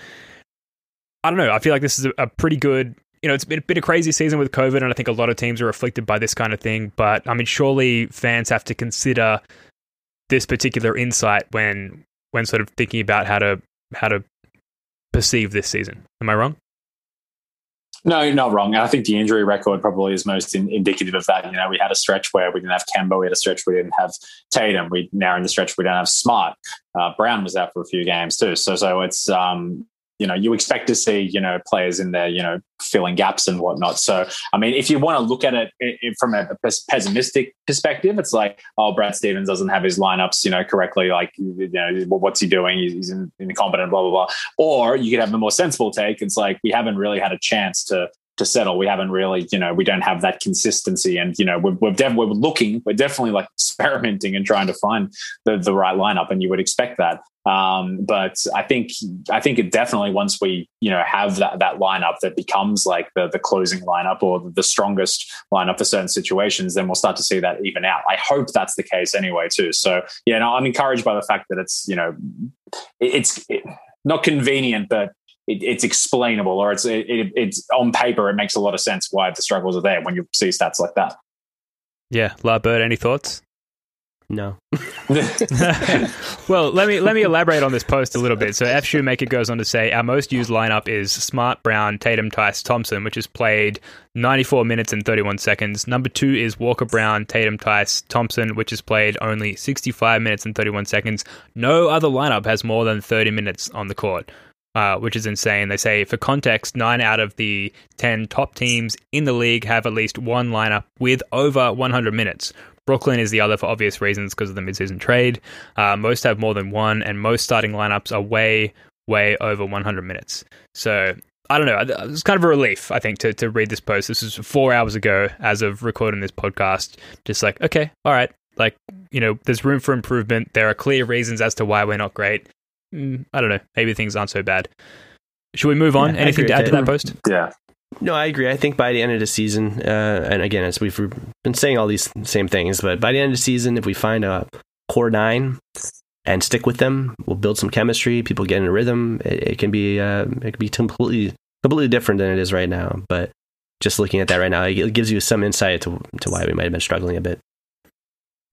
I don't know. I feel like this is a, a pretty good. You know, it's been, a been a crazy season with COVID, and I think a lot of teams are afflicted by this kind of thing. But I mean, surely fans have to consider this particular insight when when sort of thinking about how to how to perceive this season. Am I wrong? No, you're not wrong. I think the injury record probably is most in, indicative of that. You know, we had a stretch where we didn't have Kemba, we had a stretch we didn't have Tatum. We now in the stretch we don't have Smart. Uh, Brown was out for a few games too. So, so it's um, you know, you expect to see you know players in there, you know, filling gaps and whatnot. So, I mean, if you want to look at it, i i- from a pessimistic perspective, it's like, oh, Brad Stevens doesn't have his lineups, you know, correctly. Like, you know, what's he doing? He's, he's incompetent. Blah blah blah. Or you could have the more sensible take. It's like we haven't really had a chance to to settle. We haven't really, you know, we don't have that consistency, and you know, we're we're, def- we're looking, we're definitely like experimenting and trying to find the the right lineup, and you would expect that. Um, but I think I think it definitely once we you know have that that lineup that becomes like the the closing lineup or the strongest lineup for certain situations, then we'll start to see that even out. I hope that's the case anyway too. So yeah, no, I'm encouraged by the fact that it's you know it, it's it, not convenient, but it, it's explainable or it's it, it, it's on paper it makes a lot of sense why the struggles are there when you see stats like that. Yeah, La Bird, any thoughts? No. well, let me let me elaborate on this post a little bit. So F Shoemaker goes on to say our most used lineup is Smart, Brown, Tatum, Theis, Thompson, which has played 94 minutes and 31 seconds. Number two is Walker Brown, Tatum, Theis, Thompson, which has played only 65 minutes and 31 seconds. No other lineup has more than 30 minutes on the court. Uh, which is insane. They say, for context, nine out of the 10 top teams in the league have at least one lineup with over 100 minutes. Brooklyn is the other for obvious reasons because of the midseason trade. Uh, most have more than one, and most starting lineups are way, way over 100 minutes. So I don't know. It's kind of a relief, I think, to, to read this post. This is four hours ago as of recording this podcast. Just like, okay, all right. Like, you know, there's room for improvement. There are clear reasons as to why we're not great. Mm, I don't know. Maybe things aren't so bad. Should we move on? Yeah, Anything to add to that post? Yeah. No, I agree. I think by the end of the season, uh, and again, as we've been saying all these same things, but by the end of the season, if we find a core nine and stick with them, we'll build some chemistry. People get in a rhythm. It, it can be uh, it can be completely completely different than it is right now. But just looking at that right now, it gives you some insight to to why we might have been struggling a bit.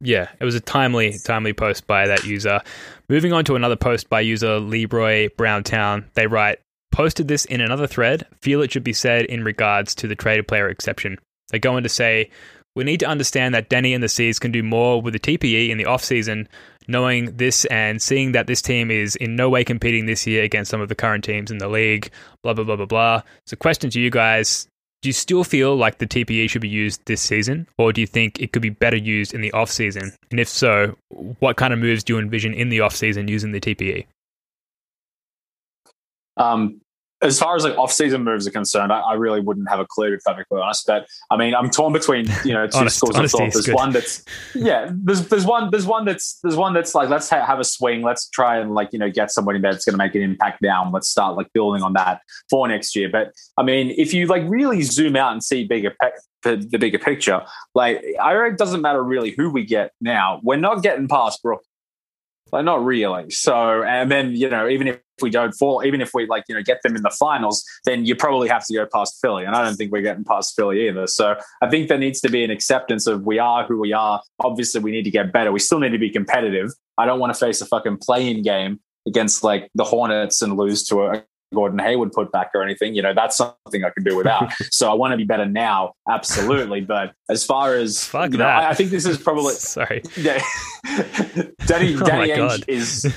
Yeah, it was a timely, timely post by that user. Moving on to another post by user Leroy Browntown. They write, posted this in another thread. Feel it should be said in regards to the traded player exception. They go on to say, we need to understand that Danny and the C's can do more with the TPE in the off-season. Knowing this and seeing that this team is in no way competing this year against some of the current teams in the league, blah, blah, blah, blah, blah. So, question to you guys do you still feel like the TPE should be used this season, or do you think it could be better used in the off season? And if so, what kind of moves do you envision in the off season using the TPE? Um, as far as like off-season moves are concerned, I, I, really wouldn't have a clue if I'm completely honest. But I mean, I'm torn between you know two Honest, schools of thought. There's good. one that's yeah, there's there's one there's one that's there's one that's like let's ha- have a swing, let's try and like you know get somebody that's going to make an impact now. Let's start like building on that for next year. But I mean, if you like really zoom out and see bigger pe- the bigger picture, like I reckon it doesn't matter really who we get now. We're not getting past Brook like not really. So, and then you know, even if we don't fall, even if we like you know get them in the finals, then you probably have to go past Philly, and I don't think we're getting past Philly either. So, I think there needs to be an acceptance of we are who we are. Obviously, we need to get better. We still need to be competitive. I don't want to face a fucking play-in game against like the Hornets and lose to a, Gordon Hayward put back or anything. You know, that's something I can do without. so I want to be better now, absolutely. But as far as Fuck you know, I, I, think this is probably sorry. Yeah, Danny oh Danny Ainge is.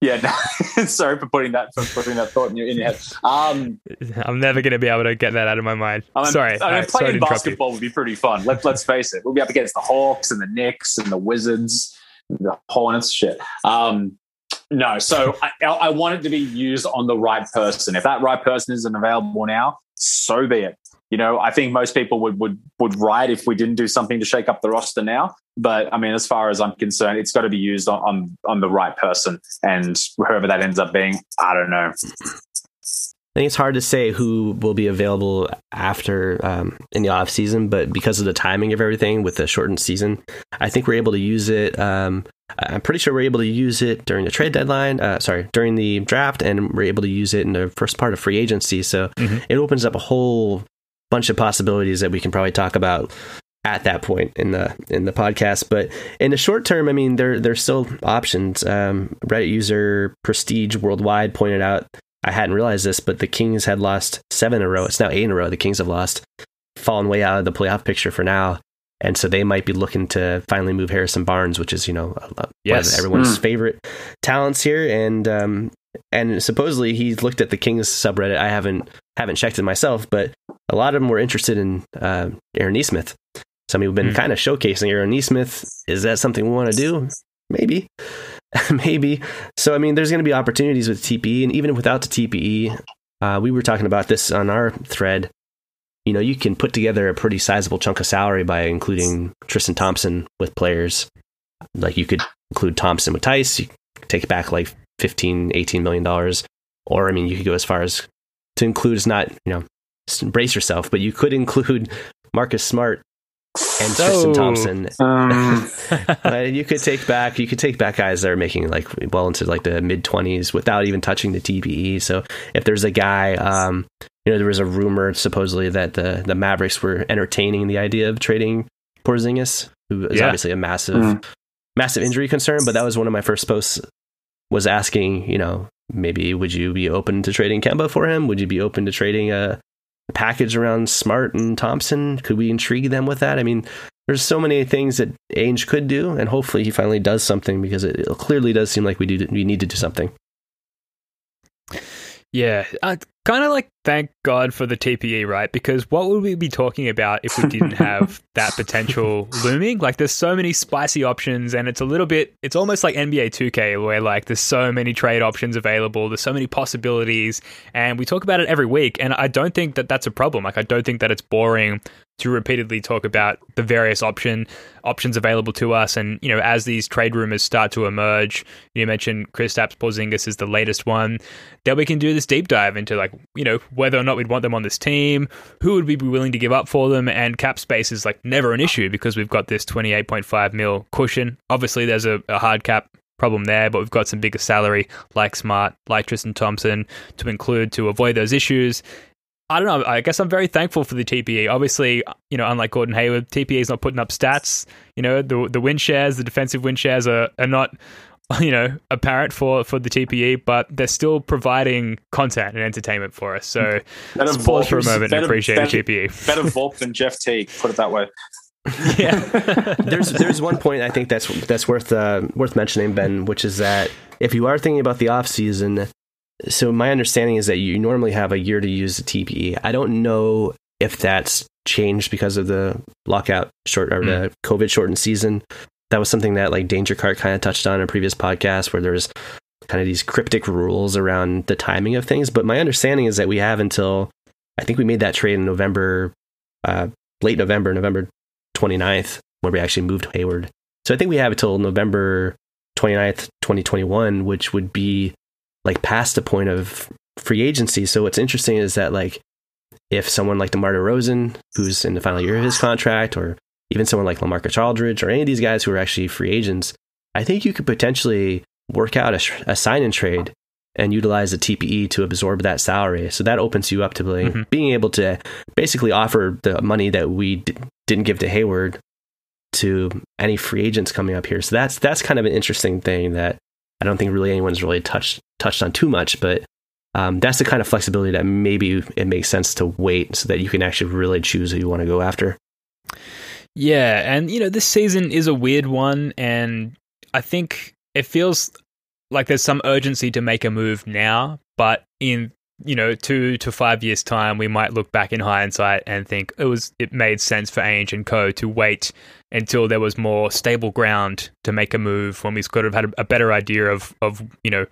Yeah, sorry for putting that for putting that thought in your, in your head. Um, I'm never going to be able to get that out of my mind. I mean, sorry, I mean, right, playing basketball would be pretty fun. Let, let's face it, we'll be up against the Hawks and the Knicks and the Wizards, the Hornets. Shit. Um, no, so I, I want it to be used on the right person. If that right person isn't available now, so be it. You know, I think most people would would would write if we didn't do something to shake up the roster now. But I mean, as far as I'm concerned, it's got to be used on on, on the right person, and whoever that ends up being, I don't know. I think it's hard to say who will be available after um, in the off season, but because of the timing of everything with the shortened season, I think we're able to use it. Um, I'm pretty sure we're able to use it during the trade deadline. Uh, sorry, during the draft, and we're able to use it in the first part of free agency. So mm-hmm. it opens up a whole bunch of possibilities that we can probably talk about at that point in the in the podcast. But in the short term, I mean, there there's still options. Um, Reddit user Prestige Worldwide pointed out I hadn't realized this, but the Kings had lost seven in a row. It's now eight in a row. The Kings have lost, fallen way out of the playoff picture for now. And so they might be looking to finally move Harrison Barnes, which is, you know, yes. everyone's mm. favorite talents here. And, um, and supposedly he looked at the Kings subreddit. I haven't, haven't checked it myself, but a lot of them were interested in, uh, Aaron Nesmith. Some people have been mm. kind of showcasing Aaron Nesmith. Is that something we want to do? Maybe. maybe. So I mean, there's going to be opportunities with TPE, and even without the TPE, uh, we were talking about this on our thread. You know, you can put together a pretty sizable chunk of salary by including Tristan Thompson with players. Like you could include Thompson with Theis, you take back like 15, 18 million dollars. Or I mean, you could go as far as to include is not, you know, brace yourself, but you could include Marcus Smart and Tristan Thompson. Um. you could take back you could take back guys that are making like well into like the mid twenties without even touching the TPE. So if there's a guy, um, you know, there was a rumor supposedly that the the Mavericks were entertaining the idea of trading Porzingis, who is yeah. obviously a massive. Mm. massive injury concern, but that was one of my first posts was asking, you know, maybe would you be open to trading Kemba for him? Would you be open to trading a, package around Smart and Thompson? Could we intrigue them with that? I mean, there's so many things that Ainge could do, and hopefully he finally does something because it, it clearly does seem like we do we need to do something. Yeah, I kind of like thank God for the TPE, right? Because what would we be talking about if we didn't have that potential looming? Like, there's so many spicy options, and it's a little bit, it's almost like NBA 2K, where like there's so many trade options available, there's so many possibilities, and we talk about it every week. And I don't think that that's a problem. Like, I don't think that it's boring to repeatedly talk about the various option options available to us. And you know, as these trade rumors start to emerge, you mentioned Kristaps Porzingis is the latest one. That we can do this deep dive into like you know whether or not we'd want them on this team, who would we be willing to give up for them, and cap space is like never an issue because we've got this twenty eight point five mil cushion. Obviously, there's a, a hard cap problem there, but we've got some bigger salary like Smart, like Tristan Thompson to include to avoid those issues. I don't know. I guess I'm very thankful for the TPE. Obviously, you know, unlike Gordon Hayward, TPE is not putting up stats. You know, the the win shares, the defensive win shares are, are not, you know, apparent for, for the TPE, but they're still providing content and entertainment for us. So let's pause for a moment and appreciate better, the TPE. Better Volk than Jeff Teague, put it that way. yeah. there's there's one point I think that's that's worth uh, worth mentioning, Ben, which is that if you are thinking about the off season, so my understanding is that you normally have a year to use the TPE. I don't know if that's changed because of the lockout short or the COVID shortened season. That was something that like Danger Cart kind of touched on in a previous podcast where there's kind of these cryptic rules around the timing of things. But my understanding is that we have until I think we made that trade in November, uh, late November, November 29th, where we actually moved Hayward. So I think we have until November 29th, 2021, which would be like past the point of free agency. So what's interesting is that like if someone like DeMar DeRozan, who's in the final year of his contract, or even someone like LaMarcus Aldridge, or any of these guys who are actually free agents, I think you could potentially work out a, a sign and trade and utilize the TPE to absorb that salary. So that opens you up to like, mm-hmm. being able to basically offer the money that we d- didn't give to Hayward to any free agents coming up here. So that's that's kind of an interesting thing that I don't think really anyone's really touched touched on too much, but um, that's the kind of flexibility that maybe it makes sense to wait so that you can actually really choose who you want to go after. Yeah, and you know this season is a weird one, and I think it feels like there's some urgency to make a move now, but in you know two to five years time, we might look back in hindsight and think it was it made sense for Ainge and Co to wait until there was more stable ground to make a move when we sort of had a, better idea of of you know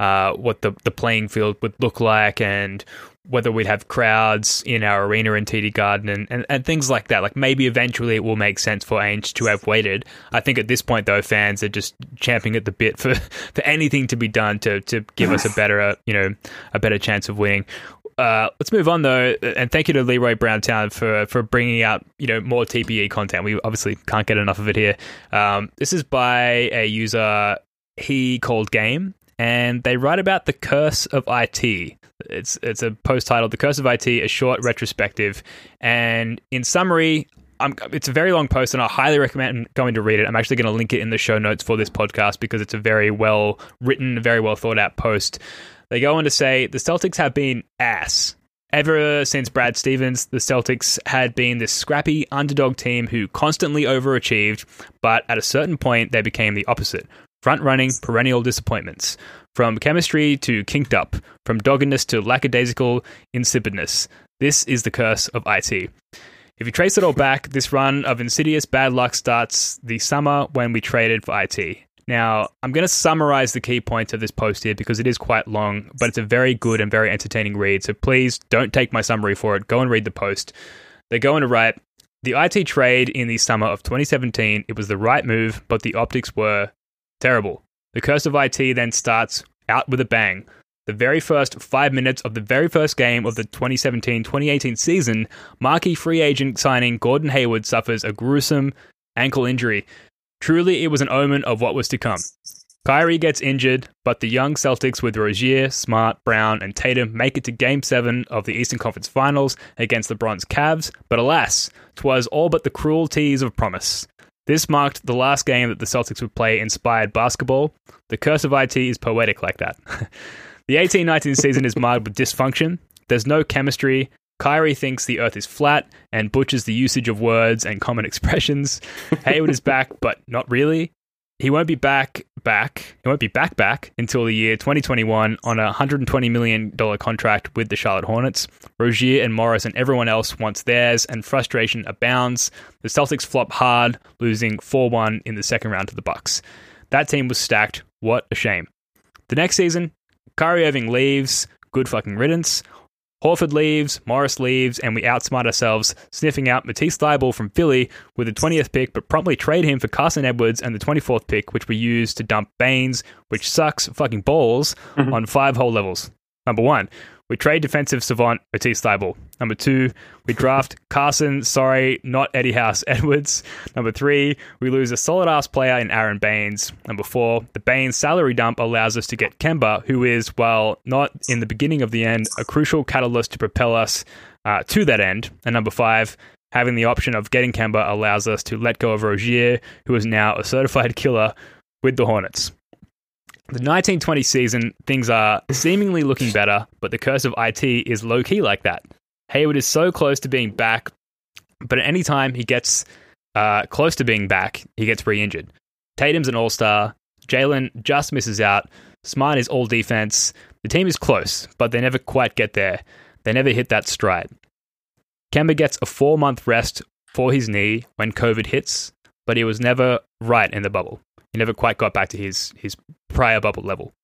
uh, what the the playing field would look like and whether we'd have crowds in our arena in TD Garden and, and, and things like that. Like maybe eventually it will make sense for Ainge to have waited. I think at this point though, fans are just champing at the bit for, for anything to be done to to give us a better uh, you know a better chance of winning. Uh, let's move on though, and thank you to Leroy Browntown for for bringing out you know more TPE content. We obviously can't get enough of it here. Um, this is by a user he called game, and they write about the curse of IT. It's it's a post titled "The Curse of IT: A Short Retrospective," and in summary, I'm, it's a very long post, and I highly recommend going to read it. I'm actually going to link it in the show notes for this podcast because it's a very well written, very well thought out post. They go on to say the Celtics have been ass. Ever since Brad Stevens, the Celtics had been this scrappy underdog team who constantly overachieved, but at a certain point they became the opposite front running perennial disappointments. From chemistry to kinked up, from doggedness to lackadaisical insipidness. This is the curse of IT. If you trace it all back, this run of insidious bad luck starts the summer when we traded for IT. Now, I'm going to summarize the key points of this post here because it is quite long, but it's a very good and very entertaining read. So please don't take my summary for it. Go and read the post. They go on to write The IT trade in the summer of 2017, it was the right move, but the optics were terrible. The curse of IT then starts out with a bang. The very first five minutes of the very first game of the 2017 2018 season, marquee free agent signing Gordon Hayward suffers a gruesome ankle injury. Truly, it was an omen of what was to come. Kyrie gets injured, but the young Celtics with Rozier, Smart, Brown, and Tatum make it to Game 7 of the Eastern Conference Finals against LeBron's Cavs, but alas, 'twas all but the cruel tease of promise. This marked the last game that the Celtics would play inspired basketball. The curse of IT is poetic like that. the 18 19 season is marred with dysfunction. There's no chemistry. Kyrie thinks the earth is flat and butchers the usage of words and common expressions. Hayward is back, but not really. He won't be back back. He won't be back back until the year 2021 on a 120 million dollar contract with the Charlotte Hornets. Rozier and Morris and everyone else wants theirs, and frustration abounds. The Celtics flop hard, losing 4-1 in the second round to the Bucks. That team was stacked. What a shame. The next season, Kyrie Irving leaves. Good fucking riddance. Horford leaves, Morris leaves, and we outsmart ourselves, sniffing out Matisse Thybulle from Philly with the 20th pick, but promptly trade him for Carson Edwards and the 24th pick, which we use to dump Baynes, which sucks fucking balls, mm-hmm. on five whole levels. Number one, we trade defensive savant Matisse Thybulle. Number two, we draft Carson, sorry, not Eddie House Edwards. Number three, we lose a solid ass player in Aron Baynes. Number four, the Baines salary dump allows us to get Kemba, who is, while not in the beginning of the end, a crucial catalyst to propel us uh, to that end. And number five, having the option of getting Kemba allows us to let go of Rozier, who is now a certified killer with the Hornets. The 1920 season, things are seemingly looking better, but the curse of IT is low key like that. Hayward is so close to being back, but at any time he gets uh, close to being back, he gets re injured. Tatum's an all star. Jaylen just misses out. Smart is all defense. The team is close, but they never quite get there. They never hit that stride. Kemba gets a four month rest for his knee when COVID hits, but he was never right in the bubble. He never quite got back to his, his prior bubble level.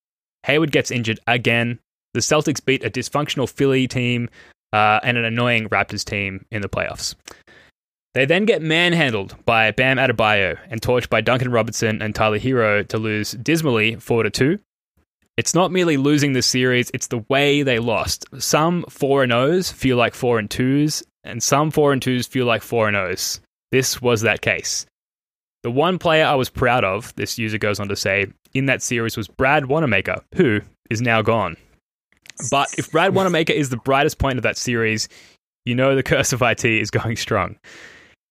Hayward gets injured again. The Celtics beat a dysfunctional Philly team uh, and an annoying Raptors team in the playoffs. They then get manhandled by Bam Adebayo and torched by Duncan Robinson and Tyler Herro to lose dismally 4 to 2. It's not merely losing the series, it's the way they lost. Some 4 and 0s feel like 4 and 2s, and some 4 and 2s feel like 4 and 0s. This was that case. The one player I was proud of, this user goes on to say, in that series was Brad Wanamaker, who is now gone. But if Brad Wanamaker is the brightest point of that series, you know the curse of IT is going strong.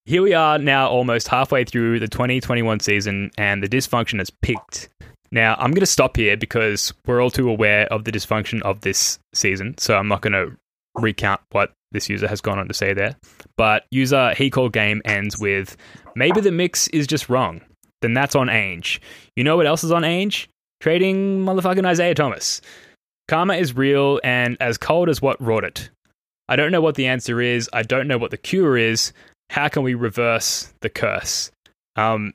Here we are now almost halfway through the 2021 season, and the dysfunction has peaked. Now, I'm going to stop here because we're all too aware of the dysfunction of this season, so I'm not going to recount what this user has gone on to say there. But user he called game ends with maybe the mix is just wrong. Then that's on Ainge. You know what else is on Ainge? Trading motherfucking Isaiah Thomas. Karma is real and as cold as what wrought it. I don't know what the answer is. I don't know what the cure is. How can we reverse the curse? Um,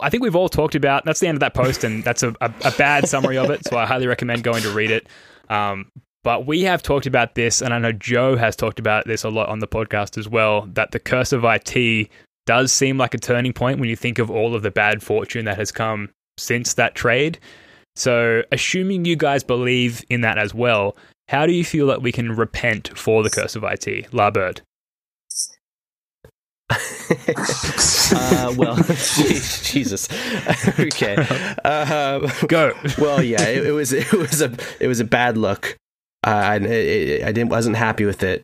I think we've all talked about. That's the end of that post, and that's a, a, a bad summary of it. So I highly recommend going to read it. Um, but we have talked about this, and I know Joe has talked about this a lot on the podcast as well, that the curse of IT does seem like a turning point when you think of all of the bad fortune that has come since that trade. So, assuming you guys believe in that as well, how do you feel that we can repent for the curse of IT, La Bird? uh, well, Jesus. okay, uh, go. well, yeah, it, it, was it was a it was a bad look uh, I, I didn't wasn't happy with it.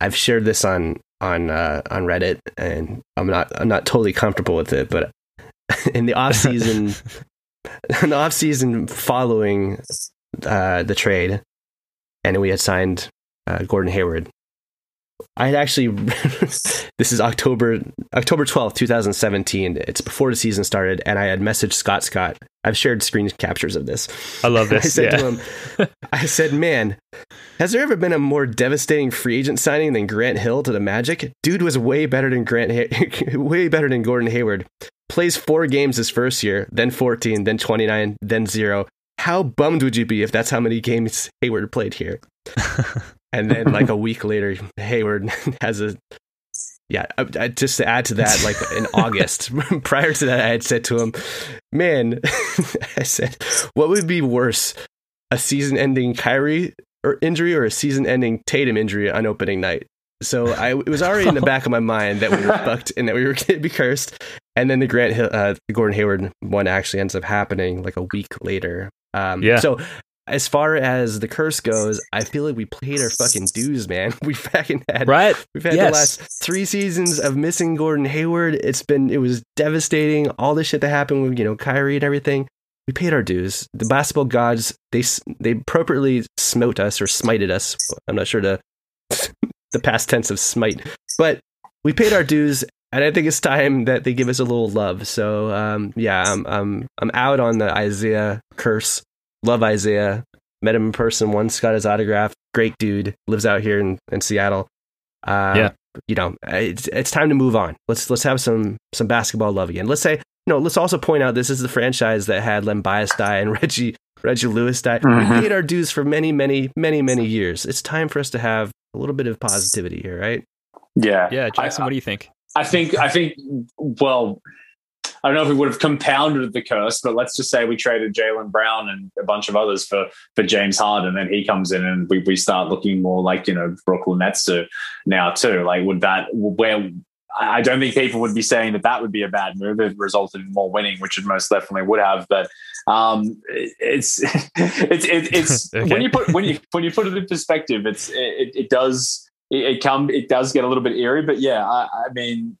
I've shared this on on uh, on Reddit, and I'm not I'm not totally comfortable with it. But in the off season, the off season following uh, the trade, and we had signed uh, Gordon Hayward. I had actually this is October October twelfth, two thousand seventeen. It's before the season started, and I had messaged Scott Scott I've shared screen captures of this. I love this. I said yeah. to him, I said, man, has there ever been a more devastating free agent signing than Grant Hill to the Magic? Dude was way better than Grant, Hay- way better than Gordon Hayward. Plays four games his first year, then 14, then 29, then zero. How bummed would you be if that's how many games Hayward played here? and then like a week later, Hayward has a yeah, just to add to that, like in August, prior to that, I had said to him, "Man," I said, "What would be worse, a season-ending Kyrie or injury or a season-ending Tatum injury on opening night?" So I it was already in the back of my mind that we were fucked and that we were going to be cursed. And then the Grant uh, the Gordon Hayward one actually ends up happening like a week later. Um, yeah. So as far as the curse goes, I feel like we played our fucking dues, man. We fucking had Right? We've had Yes. the last three seasons of missing Gordon Hayward. It's been it was devastating. All the shit that happened with you know Kyrie and everything. We paid our dues. The basketball gods they they appropriately smote us or smited us. I'm not sure the the past tense of smite, but we paid our dues, and I think it's time that they give us a little love. So um, yeah, I'm I'm I'm out on the Isaiah curse. Love Isaiah. Met him in person once. Got his autograph. Great dude. Lives out here in, in Seattle. Uh, Yeah. You know, it's it's time to move on. Let's let's have some some basketball love again. Let's say you know. Let's also point out this is the franchise that had Len Bias die and Reggie Reggie Lewis die. Mhm. We paid our dues for many many many many years. It's time for us to have a little bit of positivity here, right? Yeah, Yeah, Jackson, I, what do you think? I think I think well, I don't know if we would have compounded the curse, but let's just say we traded Jaylen Brown and a bunch of others for for James Harden, and then he comes in and we, we start looking more like you know Brooklyn Nets do now too. Like would that where I don't think people would be saying that that would be a bad move. It resulted in more winning, which it most definitely would have. But um, it- it's it's it's Okay. when you put when you when you put it in perspective, it's it, it does it, it come it does get a little bit eerie. But yeah, I, I mean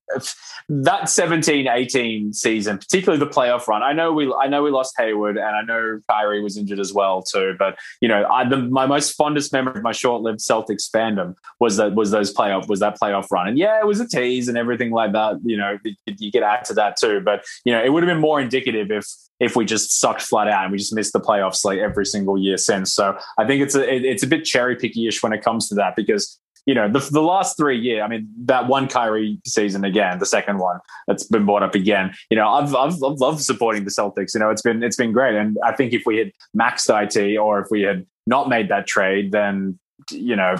that 17-18 season, particularly the playoff run. I know we I know we lost Hayward, and I know Kyrie was injured as well too. But you know, I, the, my most fondest memory of my short-lived Celtics fandom was that was those playoff was that playoff run. And yeah, it was a tease and everything like that. You know, you, could add to that too. But you know, it would have been more indicative if if we just sucked flat out and we just missed the playoffs like every single year since. So I think it's a it, it's a bit cherry picky-ish when it comes to that because you know the the last three year. I mean that one Kyrie season again, the second one that's been brought up again. You know I've I've, I've loved supporting the Celtics. You know it's been it's been great, and I think if we had maxed IT or if we had not made that trade, then you know.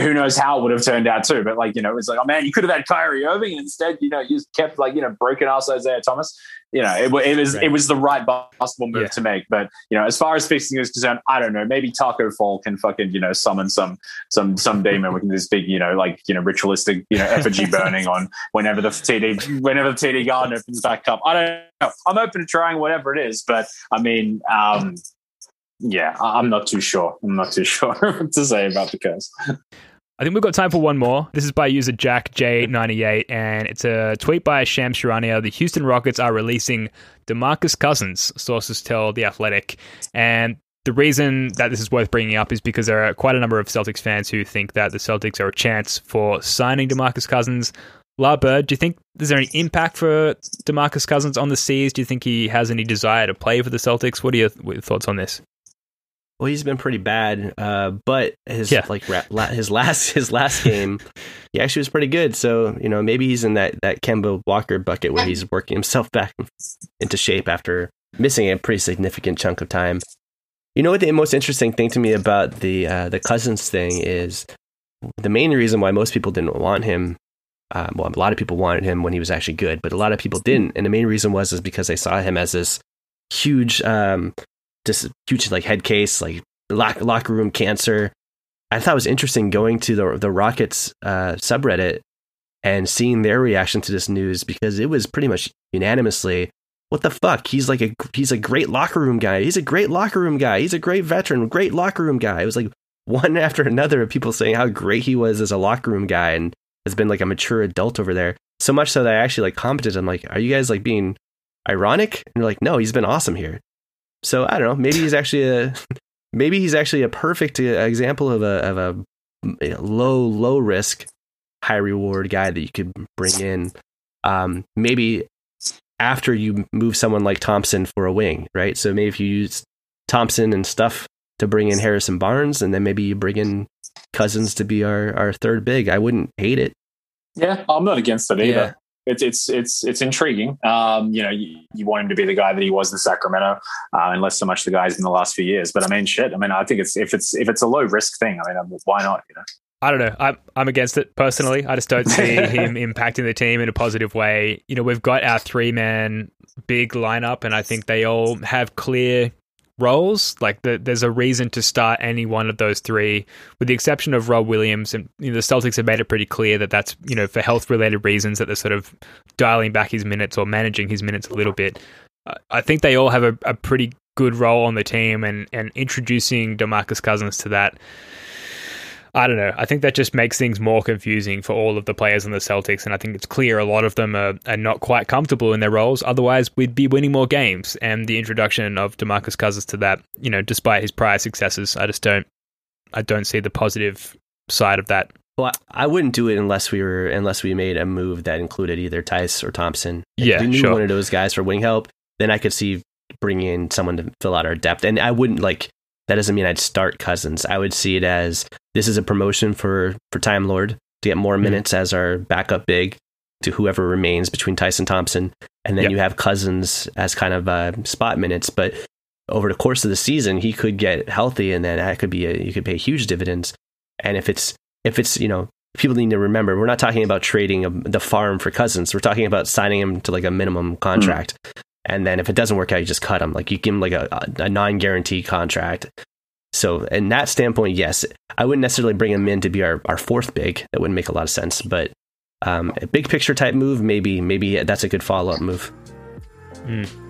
Who knows how it would have turned out too? But like you know, it was like, oh man, you could have had Kyrie Irving and instead. You know, you just kept like you know broken ass Isaiah Thomas you know, it, it was Right. it was the right basketball move Yeah. to make. But you know, as far as fixing is concerned, I don't know. Maybe Taco Fall can fucking you know summon some some some demon with this big you know like you know ritualistic you know effigy burning on whenever the TD whenever the TD garden opens back up. I don't know. I'm open to trying whatever it is, but I mean, um, yeah, I'm not too sure. I'm not too sure what to say about the curse. I think we've got time for one more. This is by user Jack J98, and it's a tweet by Sham Charania. The Houston Rockets are releasing Demarcus Cousins, sources tell The Athletic. And the reason that this is worth bringing up is because there are quite a number of Celtics fans who think that the Celtics are a chance for signing Demarcus Cousins. La Bird, do you think there's any impact for Demarcus Cousins on the C's? Do you think he has any desire to play for the Celtics? What are your thoughts on this? Well, he's been pretty bad, uh, but his Yeah. like ra- la- his last his last game, he actually was pretty good. So you know maybe he's in that that Kemba Walker bucket where he's working himself back into shape after missing a pretty significant chunk of time. You know what the most interesting thing to me about the uh, the Cousins thing is the main reason why most people didn't want him. Uh, well, a lot of people wanted him when he was actually good, but a lot of people didn't, and the main reason was is because they saw him as this huge um, just huge like head case, like lock, locker room cancer. I thought it was interesting going to the the Rockets uh, subreddit and seeing their reaction to this news because it was pretty much unanimously, "What the fuck? He's like a he's a great locker room guy. He's a great locker room guy. He's a great veteran, great locker room guy." It was like one after another of people saying how great he was as a locker room guy and has been like a mature adult over there. So much so that I actually like commented, I'm like, "Are you guys like being ironic?" And they're like, "No, he's been awesome here." So I don't know. Maybe he's actually a maybe he's actually a perfect uh, example of a of a low low risk, high reward guy that you could bring in. Um, maybe after you move someone like Thompson for a wing, right? So maybe if you use Thompson and stuff to bring in Harrison Barnes, and then maybe you bring in Cousins to be our our third big. I wouldn't hate it. Yeah, I'm not against it either. It's it's it's it's intriguing. Um, you know, you, you want him to be the guy that he was in Sacramento, uh, and less so much the guys in the last few years. But I mean, shit. I mean, I think it's if it's if it's a low risk thing. I mean, why not? You know. I don't know. I'm I'm against it personally. I just don't see him impacting the team in a positive way. You know, we've got our three man big lineup, and I think they all have clear roles. Like the, there's a reason to start any one of those three, with the exception of Rob Williams. And you know, the Celtics have made it pretty clear that that's you know for health related reasons that they're sort of dialing back his minutes or managing his minutes a little bit. Uh, I think they all have a, a pretty good role on the team and and introducing DeMarcus Cousins to that I don't know. I think that just makes things more confusing for all of the players in the Celtics, and I think it's clear a lot of them are, are not quite comfortable in their roles. Otherwise, we'd be winning more games. And the introduction of Demarcus Cousins to that, you know, despite his prior successes, I just don't, I don't see the positive side of that. Well, I wouldn't do it unless we were unless we made a move that included either Theis or Thompson. If yeah, we knew sure. one of those guys for wing help. Then I could see bringing in someone to fill out our depth, and I wouldn't like that doesn't mean I'd start Cousins. I would see it as this is a promotion for for Time Lord to get more mm-hmm. minutes as our backup big to whoever remains between Tyson Thompson, and then yep. you have Cousins as kind of uh, spot minutes. But over the course of the season, he could get healthy, and then that could be a, you could pay huge dividends. And if it's if it's you know people need to remember we're not talking about trading a, the farm for Cousins. We're talking about signing him to like a minimum contract. Mm-hmm. And then if it doesn't work out, you just cut him. Like you give him like a, a non guarantee contract. So, in that standpoint, yes, I wouldn't necessarily bring him in to be our, our fourth big. That wouldn't make a lot of sense. But um, a big picture type move, maybe maybe that's a good follow up move. Mm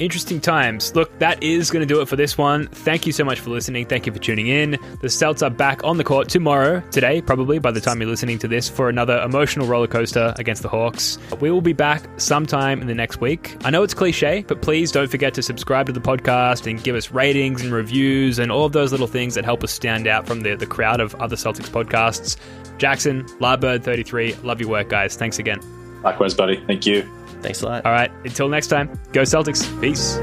interesting times. Look, that is going to do it for this one. Thank you so much for listening. Thank you for tuning in. The Celts are back on the court tomorrow, today, probably by the time you're listening to this, for another emotional roller coaster against the Hawks. We will be back sometime in the next week. I know it's cliche, but please don't forget to subscribe to the podcast and give us ratings and reviews and all of those little things that help us stand out from the, the crowd of other Celtics podcasts. Jackson, Larbird33, love your work, guys. Thanks again. Likewise, buddy. Thank you. Thanks a lot. All right. Until next time, go Celtics. Peace.